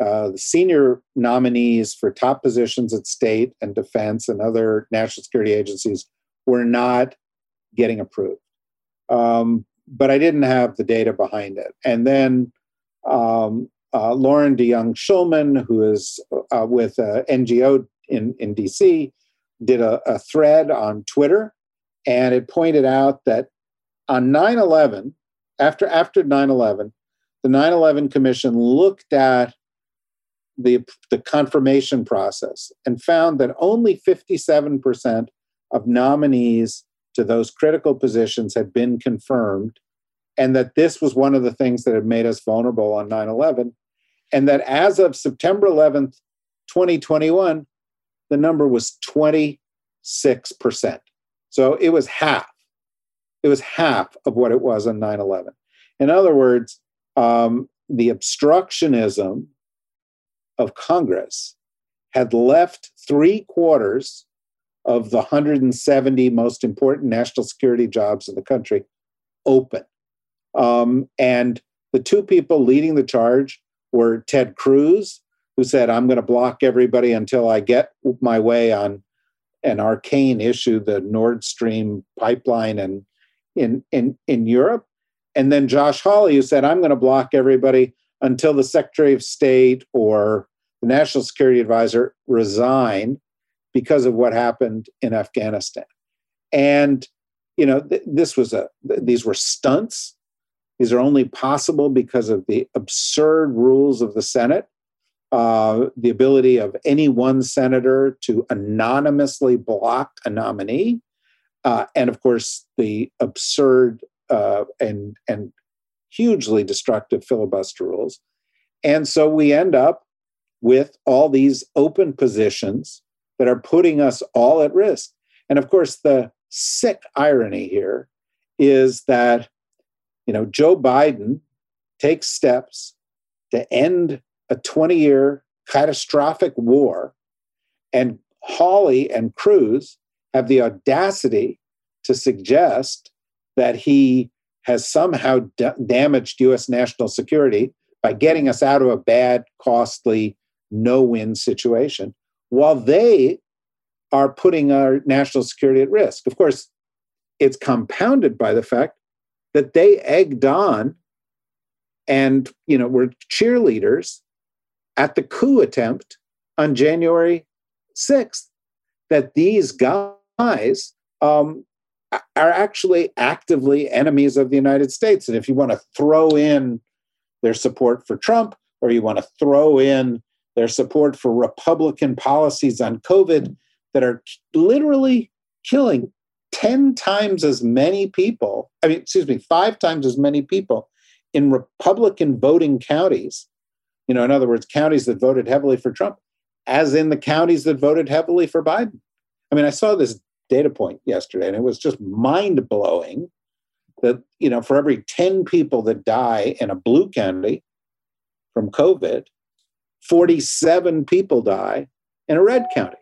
uh, the senior nominees for top positions at state and defense and other national security agencies were not getting approved. Um, but i didn't have the data behind it. And then um, uh, Loren DeJonge Schulman who is uh, with uh, ngo in, in dc did a, a thread on twitter and it pointed out that on 9-11 after after 9-11 the 9-11 commission looked at the, the confirmation process and found that only 57% of nominees to those critical positions had been confirmed and that this was one of the things that had made us vulnerable on 9-11 and that as of september 11th 2021 the number was 26%. So it was half. It was half of what it was on 9 11. In other words, um, the obstructionism of Congress had left three quarters of the 170 most important national security jobs in the country open. Um, and the two people leading the charge were Ted Cruz, who said, I'm going to block everybody until I get my way on an arcane issue, the Nord Stream pipeline and in, in, in Europe. And then Josh Hawley, who said, I'm going to block everybody until the Secretary of State or the National Security Advisor resign because of what happened in Afghanistan. And, you know, th- this was a, th- these were stunts. These are only possible because of the absurd rules of the Senate, uh, the ability of any one senator to anonymously block a nominee, uh, and of course the absurd uh, and and hugely destructive filibuster rules. And so we end up with all these open positions that are putting us all at risk. And of course, the sick irony here is that you know Joe Biden takes steps to end a 20 year catastrophic war, and Hawley and Cruz have the audacity to suggest that he has somehow d- damaged US national security by getting us out of a bad, costly, no win situation, while they are putting our national security at risk. Of course, it's compounded by the fact that they egged on and you know were cheerleaders at the coup attempt on January 6th that these guys um, are actually actively enemies of the United States. And if you want to throw in their support for Trump or you want to throw in their support for Republican policies on COVID that are literally killing 10 times as many people, I mean, excuse me, five times as many people in Republican voting counties, you know, in other words, counties that voted heavily for Trump, as in the counties that voted heavily for Biden. I mean, I saw this data point yesterday, and it was just mind blowing that, you know, for every 10 people that die in a blue county from COVID, 47 people die in a red county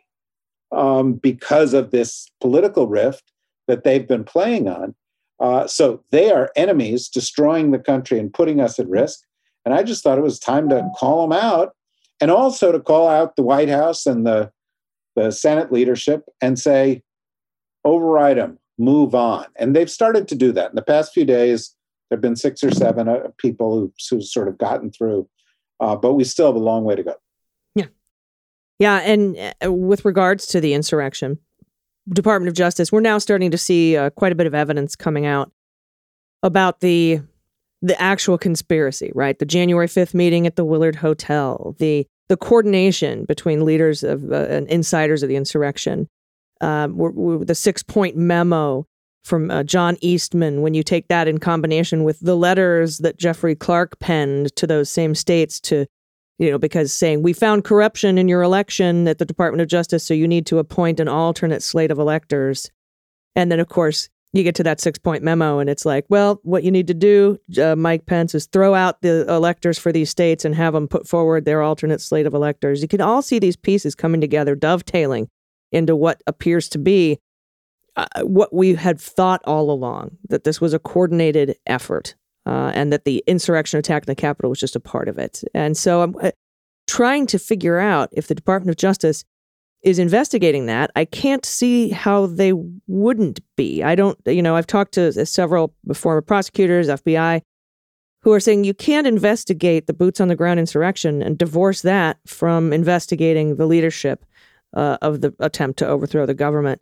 um, because of this political rift that they've been playing on. Uh, so they are enemies, destroying the country and putting us at risk. And I just thought it was time to call them out and also to call out the White House and the, the Senate leadership and say, override them, move on. And they've started to do that. In the past few days, there have been six or seven uh, people who, who've sort of gotten through, uh, but we still have a long way to go. Yeah. Yeah. And uh, with regards to the insurrection, Department of Justice, we're now starting to see uh, quite a bit of evidence coming out about the the actual conspiracy, right? The January 5th meeting at the Willard Hotel, the the coordination between leaders of uh, and insiders of the insurrection, um, we're, we're, the six point memo from uh, John Eastman. When you take that in combination with the letters that Jeffrey Clark penned to those same states to you know, because saying we found corruption in your election at the Department of Justice, so you need to appoint an alternate slate of electors. And then, of course, you get to that six point memo, and it's like, well, what you need to do, uh, Mike Pence, is throw out the electors for these states and have them put forward their alternate slate of electors. You can all see these pieces coming together, dovetailing into what appears to be uh, what we had thought all along that this was a coordinated effort uh, and that the insurrection attack in the Capitol was just a part of it. And so I'm uh, trying to figure out if the Department of Justice is investigating that. I can't see how they wouldn't be. I don't, you know, I've talked to several former prosecutors, FBI, who are saying you can't investigate the boots on the ground insurrection and divorce that from investigating the leadership uh, of the attempt to overthrow the government.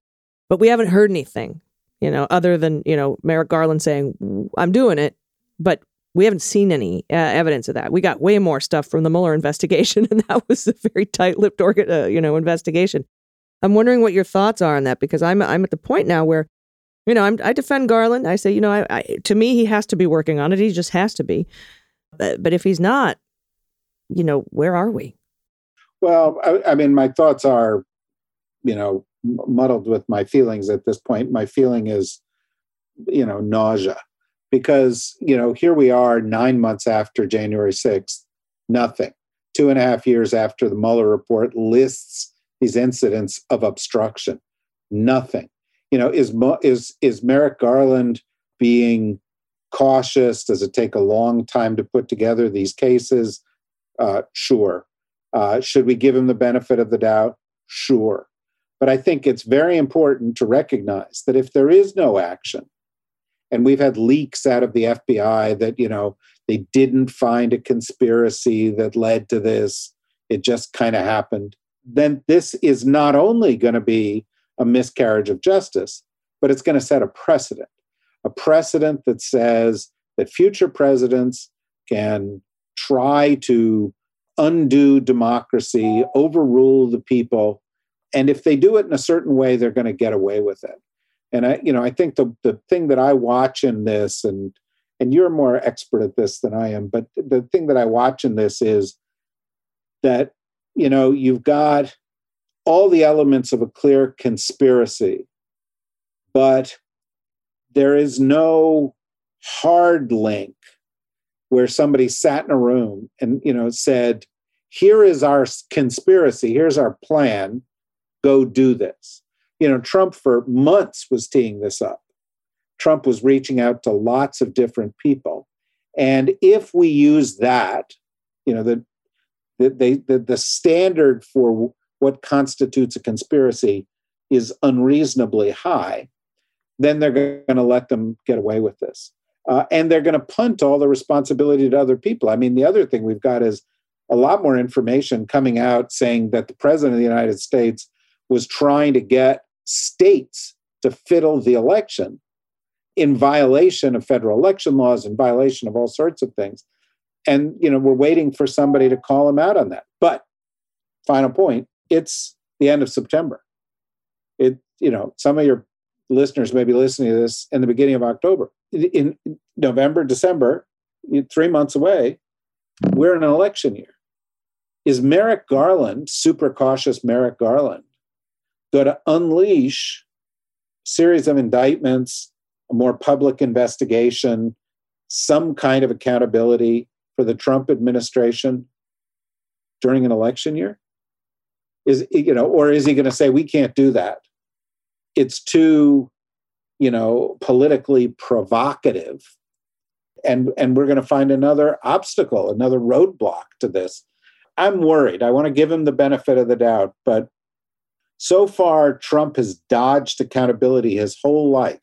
But we haven't heard anything, you know, other than, you know, Merrick Garland saying, I'm doing it but we haven't seen any uh, evidence of that. We got way more stuff from the Mueller investigation, and that was a very tight-lipped, organ, uh, you know, investigation. I'm wondering what your thoughts are on that because I'm I'm at the point now where, you know, I'm, I defend Garland. I say, you know, I, I, to me he has to be working on it. He just has to be. But, but if he's not, you know, where are we? Well, I, I mean, my thoughts are you know, muddled with my feelings at this point. My feeling is, you know, nausea because, you know, here we are nine months after January 6th, nothing. Two and a half years after the Mueller report lists these incidents of obstruction, nothing. You know, is is is Merrick Garland being cautious? Does it take a long time to put together these cases? Uh, sure. Uh, should we give him the benefit of the doubt? Sure. But I think it's very important to recognize that if there is no action, and we've had leaks out of the FBI that, you know, they didn't find a conspiracy that led to this, it just kind of happened, then this is not only going to be a miscarriage of justice, but it's going to set a precedent, a precedent that says that future presidents can try to undo democracy, overrule the people. And if they do it in a certain way, they're going to get away with it. And I, you know, I think the the thing that I watch in this, and and you're more expert at this than I am, but the thing that I watch in this is that, you know, you've got all the elements of a clear conspiracy, but there is no hard link where somebody sat in a room and you know said here is our conspiracy here's our plan go do this. You know trump for months was teeing this up. Trump was reaching out to lots of different people. And if we use that you know the the, the, the standard for what constitutes a conspiracy is unreasonably high then they're going to let them get away with this. Uh, and they're going to punt all the responsibility to other people. I mean, the other thing we've got is a lot more information coming out saying that the president of the United States was trying to get states to fiddle the election in violation of federal election laws, in violation of all sorts of things. And you know, we're waiting for somebody to call him out on that. But final point, it's the end of September. It, you know, some of your listeners may be listening to this in the beginning of October in November, December, three months away, we're in an election year. Is Merrick Garland, super cautious Merrick Garland, going to unleash a series of indictments, a more public investigation, some kind of accountability for the Trump administration during an election year? Is you know, or is he going to say we can't do that? It's too you know, politically provocative. And, and we're going to find another obstacle, another roadblock to this. I'm worried. I want to give him the benefit of the doubt, but so far, Trump has dodged accountability his whole life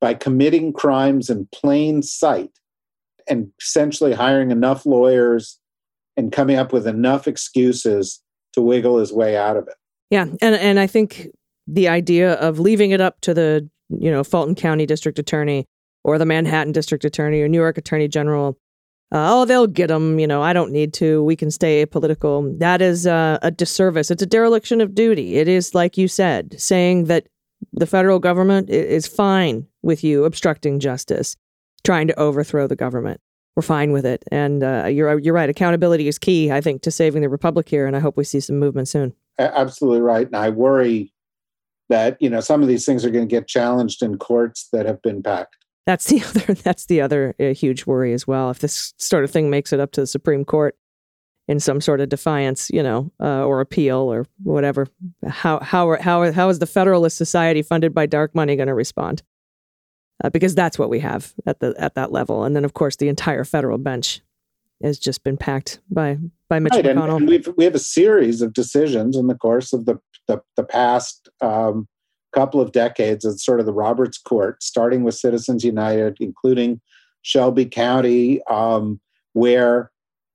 by committing crimes in plain sight and essentially hiring enough lawyers and coming up with enough excuses to wiggle his way out of it. Yeah, and and I think the idea of leaving it up to the you know, Fulton County District Attorney or the Manhattan District Attorney or New York Attorney General. Uh, oh, they'll get them. You know, I don't need to. We can stay apolitical. That is uh, a disservice. It's a dereliction of duty. It is, like you said, saying that the federal government is fine with you obstructing justice, trying to overthrow the government. We're fine with it. And uh, you're you're right. Accountability is key, I think, to saving the republic here. And I hope we see some movement soon. Absolutely right. And I worry that you know some of these things are going to get challenged in courts that have been packed. That's the other. That's the other uh, huge worry as well. If this sort of thing makes it up to the Supreme Court in some sort of defiance, you know, uh, or appeal or whatever, how how are, how how is the Federalist Society funded by dark money going to respond? Uh, because that's what we have at the at that level, and then of course the entire federal bench has just been packed by by Mitch right, McConnell. And, and we've, we have a series of decisions in the course of the the, the past um, couple of decades. It's sort of the Roberts Court, starting with Citizens United, including Shelby County, um, where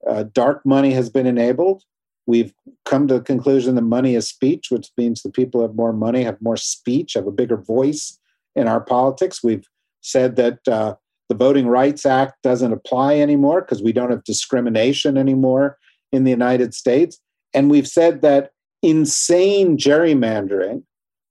uh, dark money has been enabled. We've come to the conclusion that money is speech, which means the people have more money, have more speech, have a bigger voice in our politics. We've said that uh, the Voting Rights Act doesn't apply anymore because we don't have discrimination anymore in the United States. And we've said that insane gerrymandering,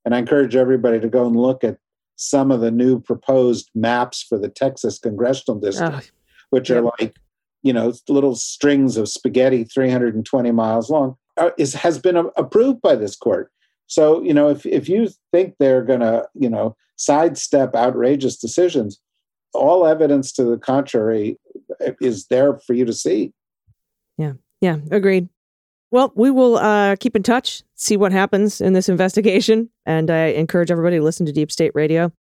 and I encourage everybody to go and look at some of the new proposed maps for the Texas congressional district, oh, which are like, you know, little strings of spaghetti 320 miles long, uh, is, has been approved by this court. So, you know, if, if you think they're going to, you know, sidestep outrageous decisions, all evidence to the contrary is there for you to see. Yeah. Yeah, agreed. Well, we will uh, keep in touch, see what happens in this investigation, and I encourage everybody to listen to Deep State Radio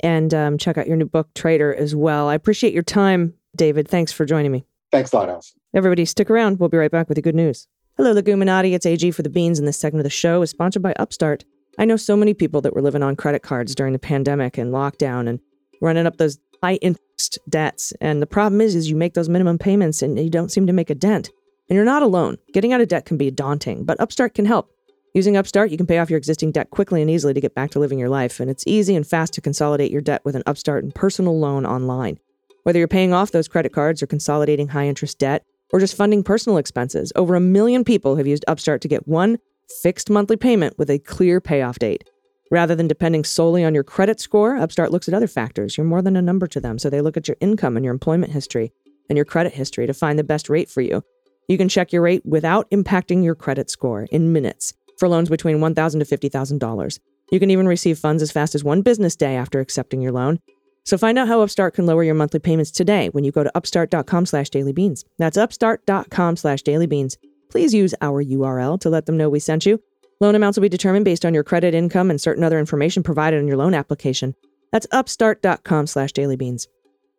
and um, check out your new book, Traitor, as well. I appreciate your time, David. Thanks for joining me. Thanks a lot, Allison. Everybody, stick around. We'll be right back with the good news. Hello, Leguminati. It's AG for the Beans, and this segment of the show is sponsored by Upstart. I know so many people that were living on credit cards during the pandemic and lockdown and running up those high interest debts. And the problem is, is you make those minimum payments and you don't seem to make a dent. And you're not alone. Getting out of debt can be daunting, but Upstart can help. Using Upstart, you can pay off your existing debt quickly and easily to get back to living your life, and it's easy and fast to consolidate your debt with an Upstart and personal loan online. Whether you're paying off those credit cards or consolidating high interest debt, or just funding personal expenses, over a million people have used Upstart to get one fixed monthly payment with a clear payoff date. Rather than depending solely on your credit score, Upstart looks at other factors. You're more than a number to them, so they look at your income and your employment history and your credit history to find the best rate for you. You can check your rate without impacting your credit score in minutes for loans between $1,000 to $50,000. You can even receive funds as fast as one business day after accepting your loan. So find out how Upstart can lower your monthly payments today when you go to upstart.com slash dailybeans. That's upstart.com slash dailybeans. Please use our URL to let them know we sent you. Loan amounts will be determined based on your credit income and certain other information provided in your loan application. That's upstart.com slash dailybeans.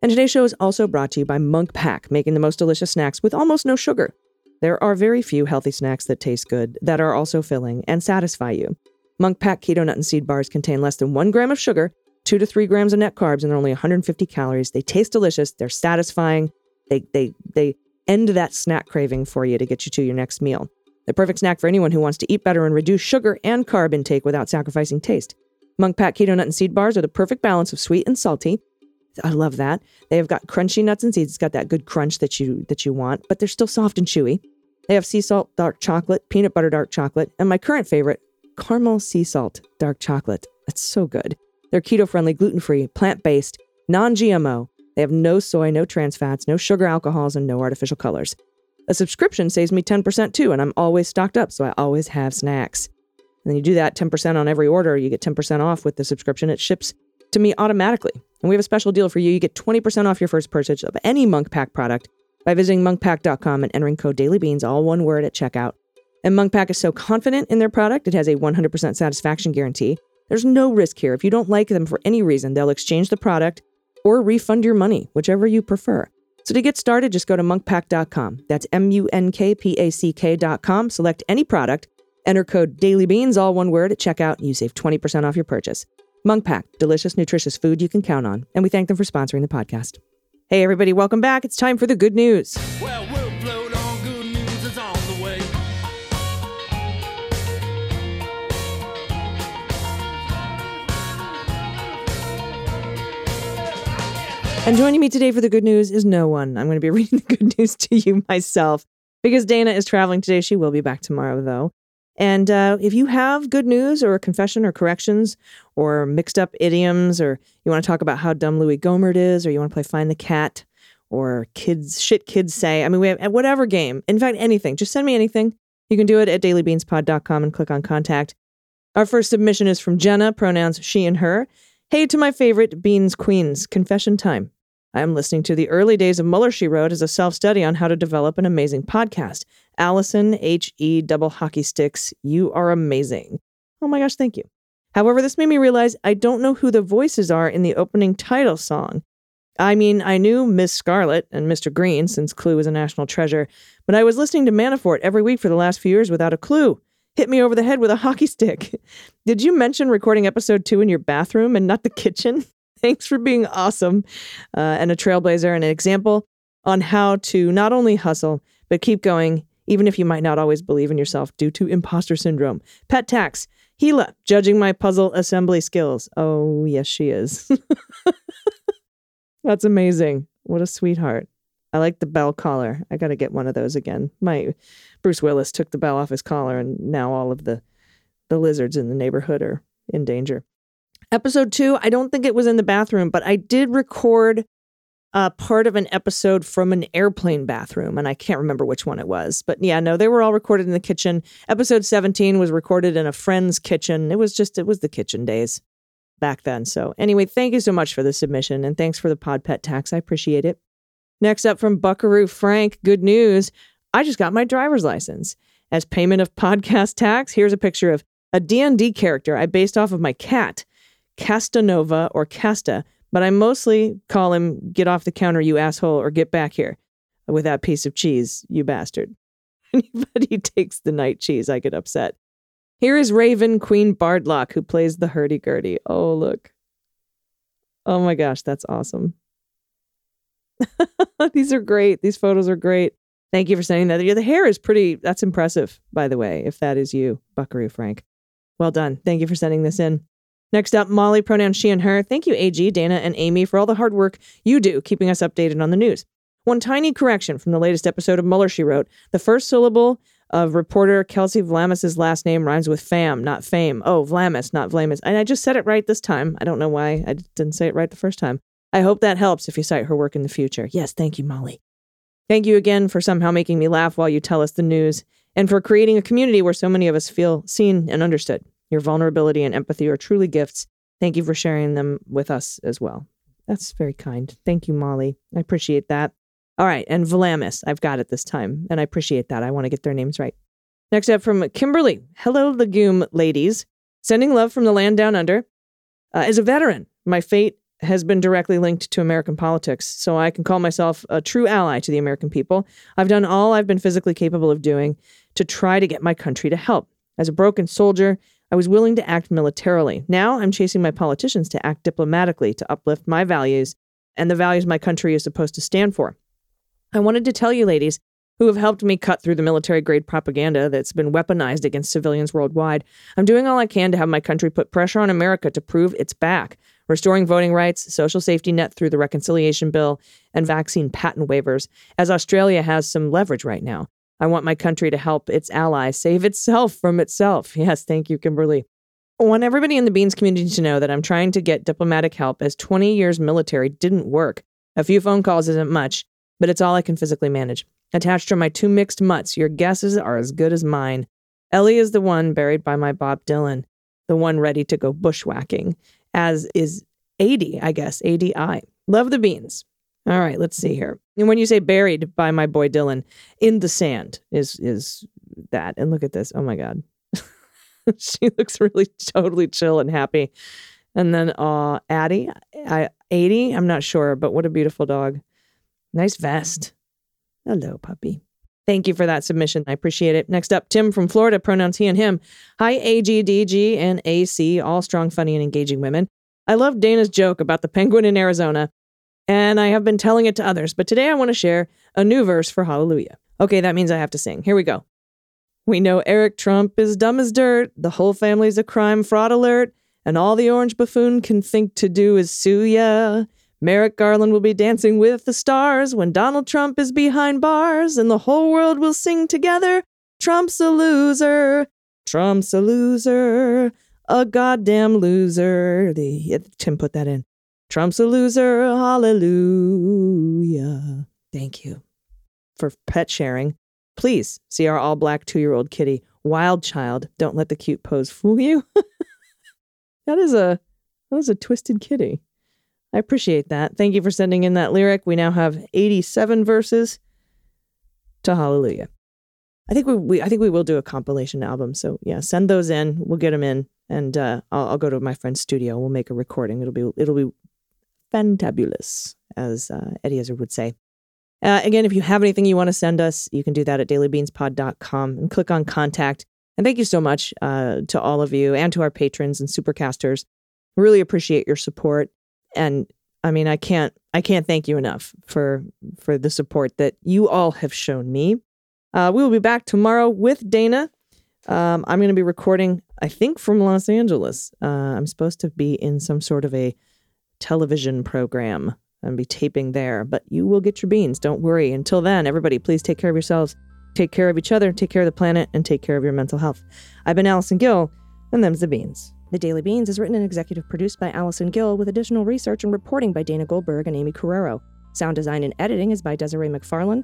And today's show is also brought to you by Munk Pack, making the most delicious snacks with almost no sugar. There are very few healthy snacks that taste good, that are also filling, and satisfy you. Munk Pack Keto Nut and Seed Bars contain less than one gram of sugar, two to three grams of net carbs, and they're only 150 calories. They taste delicious, they're satisfying, they, they, they end that snack craving for you to get you to your next meal. The perfect snack for anyone who wants to eat better and reduce sugar and carb intake without sacrificing taste. Munk Pack Keto Nut and Seed Bars are the perfect balance of sweet and salty. I love that. They have got crunchy nuts and seeds. It's got that good crunch that you that you want, but they're still soft and chewy. They have sea salt dark chocolate, peanut butter dark chocolate, and my current favorite, caramel sea salt dark chocolate. That's so good. They're keto friendly, gluten free, plant based, non GMO. They have no soy, no trans fats, no sugar alcohols, and no artificial colors. A subscription saves me 10% too, and I'm always stocked up, so I always have snacks. And then you do that 10% on every order, you get 10% off with the subscription. It ships to me automatically. And we have a special deal for you. You get 20% off your first purchase of any Munk Pack product by visiting munkpack.com and entering code dailybeans, all one word at checkout. And Munkpack is so confident in their product, it has a 100% satisfaction guarantee. There's no risk here. If you don't like them for any reason, they'll exchange the product or refund your money, whichever you prefer. So to get started, just go to munkpack.com. That's M U N K P A C K.com. Select any product, enter code dailybeans, all one word at checkout, and you save 20% off your purchase. Munkpack, delicious, nutritious food you can count on. And we thank them for sponsoring the podcast. Hey, everybody, welcome back. It's time for the good news. Well, we'll. Good news is on the way. And joining me today for the good news is no one. I'm going to be reading the good news to you myself because Dana is traveling today. She will be back tomorrow, though. And uh, if you have good news or a confession or corrections or mixed up idioms, or you want to talk about how dumb Louis Gohmert is, or you want to play Find the Cat, or kids shit kids say, I mean, we have whatever game. In fact, anything. Just send me anything. You can do it at dailybeanspod.com and click on contact. Our first submission is from Jenna, pronouns she and her. Hey to my favorite Beans Queens, confession time. I am listening to the early days of Mueller She Wrote as a self study on how to develop an amazing podcast. Allison, H E double hockey sticks, you are amazing. Oh my gosh, thank you. However, this made me realize I don't know who the voices are in the opening title song. I mean, I knew Miss Scarlet and Mr. Green since Clue is a national treasure, but I was listening to Manafort every week for the last few years without a clue. Hit me over the head with a hockey stick. Did you mention recording episode two in your bathroom and not the kitchen? Thanks for being awesome uh, and a trailblazer and an example on how to not only hustle, but keep going, even if you might not always believe in yourself due to imposter syndrome. Pet tax. Gila, judging my puzzle assembly skills. Oh, yes, she is. That's amazing. What a sweetheart. I like the bell collar. I got to get one of those again. My Bruce Willis took the bell off his collar, and now all of the the lizards in the neighborhood are in danger. Episode two, I don't think it was in the bathroom, but I did record uh, part of an episode from an airplane bathroom, and I can't remember which one it was. But yeah, no, they were all recorded in the kitchen. Episode 17 was recorded in a friend's kitchen. It was just, it was the kitchen days back then. So anyway, thank you so much for the submission, and thanks for the pod pet tax. I appreciate it. Next up from Buckaroo Frank, good news. I just got my driver's license. As payment of podcast tax, here's a picture of a D&D character I based off of my cat, Castanova or Casta, but I mostly call him get off the counter, you asshole, or get back here with that piece of cheese, you bastard. Anybody takes the night cheese, I get upset. Here is Raven Queen Bardlock, who plays the hurdy-gurdy. Oh, look. Oh my gosh, that's awesome. These are great. These photos are great. Thank you for sending that. The hair is pretty, that's impressive, by the way, if that is you, Buckaroo Frank. Well done. Thank you for sending this in. Next up, Molly, pronoun she and her. Thank you, AG, Dana, and Aimee for all the hard work you do keeping us updated on the news. One tiny correction from the latest episode of Mueller, she wrote. The first syllable of reporter Kelsey Vlamis's last name rhymes with fam, not fame. Oh, Vlamis, not Vlamis. And I just said it right this time. I don't know why I didn't say it right the first time. I hope that helps if you cite her work in the future. Yes, thank you, Molly. Thank you again for somehow making me laugh while you tell us the news and for creating a community where so many of us feel seen and understood. Your vulnerability and empathy are truly gifts. Thank you for sharing them with us as well. That's very kind. Thank you, Molly. I appreciate that. All right, and Vlamis. I've got it this time, and I appreciate that. I want to get their names right. Next up from Kimberly. Hello, legume ladies. Sending love from the land down under. Uh, as a veteran, my fate has been directly linked to American politics, so I can call myself a true ally to the American people. I've done all I've been physically capable of doing to try to get my country to help. As a broken soldier, I was willing to act militarily. Now I'm chasing my politicians to act diplomatically to uplift my values and the values my country is supposed to stand for. I wanted to tell you, ladies, who have helped me cut through the military grade propaganda that's been weaponized against civilians worldwide. I'm doing all I can to have my country put pressure on America to prove it's back restoring voting rights, social safety net through the reconciliation bill, and vaccine patent waivers, as Australia has some leverage right now. I want my country to help its ally save itself from itself. Yes, thank you, Kimberly. I want everybody in the Beans community to know that I'm trying to get diplomatic help as 20 years military didn't work. A few phone calls isn't much, but it's all I can physically manage. Attached are my two mixed mutts. Your guesses are as good as mine. Ellie is the one buried by my Bob Dylan, the one ready to go bushwhacking as is AD, I guess, ADI. Love the beans. All right, let's see here. And when you say buried by my boy Dylan in the sand is is that. And look at this. Oh my god. she looks really totally chill and happy. And then uh Addie, I 80, I'm not sure, but what a beautiful dog. Nice vest. Hello, puppy. Thank you for that submission. I appreciate it. Next up, Tim from Florida, pronouns he and him. Hi, AGDG and AC, all strong, funny, and engaging women. I love Dana's joke about the penguin in Arizona, and I have been telling it to others, but today I want to share a new verse for Hallelujah. Okay, that means I have to sing. Here we go. We know Eric Trump is dumb as dirt, the whole family's a crime fraud alert, and all the orange buffoon can think to do is sue ya. Merrick Garland will be dancing with the stars when Donald Trump is behind bars, and the whole world will sing together. Trump's a loser. Trump's a loser. A goddamn loser. The, Tim put that in. Trump's a loser. Hallelujah. Thank you for pet sharing. Please see our all black two year old kitty, Wild Child. Don't let the cute pose fool you. that is a that is a twisted kitty. I appreciate that. Thank you for sending in that lyric. We now have 87 verses to Hallelujah. I think we, we I think we will do a compilation album. So yeah, send those in. We'll get them in, and uh, I'll, I'll go to my friend's studio. We'll make a recording. It'll be it'll be fantabulous, as uh, Eddie Izzard would say. Uh, again, if you have anything you want to send us, you can do that at dailybeanspod.com and click on contact. And thank you so much uh, to all of you and to our patrons and supercasters. Really appreciate your support and I mean, I can't I can't thank you enough for for the support that you all have shown me. Uh, we will be back tomorrow with Dana. Um, I'm going to be recording, I think, from Los Angeles. Uh, I'm supposed to be in some sort of a television program and be taping there, but you will get your beans. Don't worry. Until then, everybody, please take care of yourselves, take care of each other, take care of the planet, and take care of your mental health. I've been Allison Gill, and them's the beans. The Daily Beans is written and executive produced by Allison Gill with additional research and reporting by Dana Goldberg and Aimee Carrero. Sound design and editing is by Desiree McFarlane,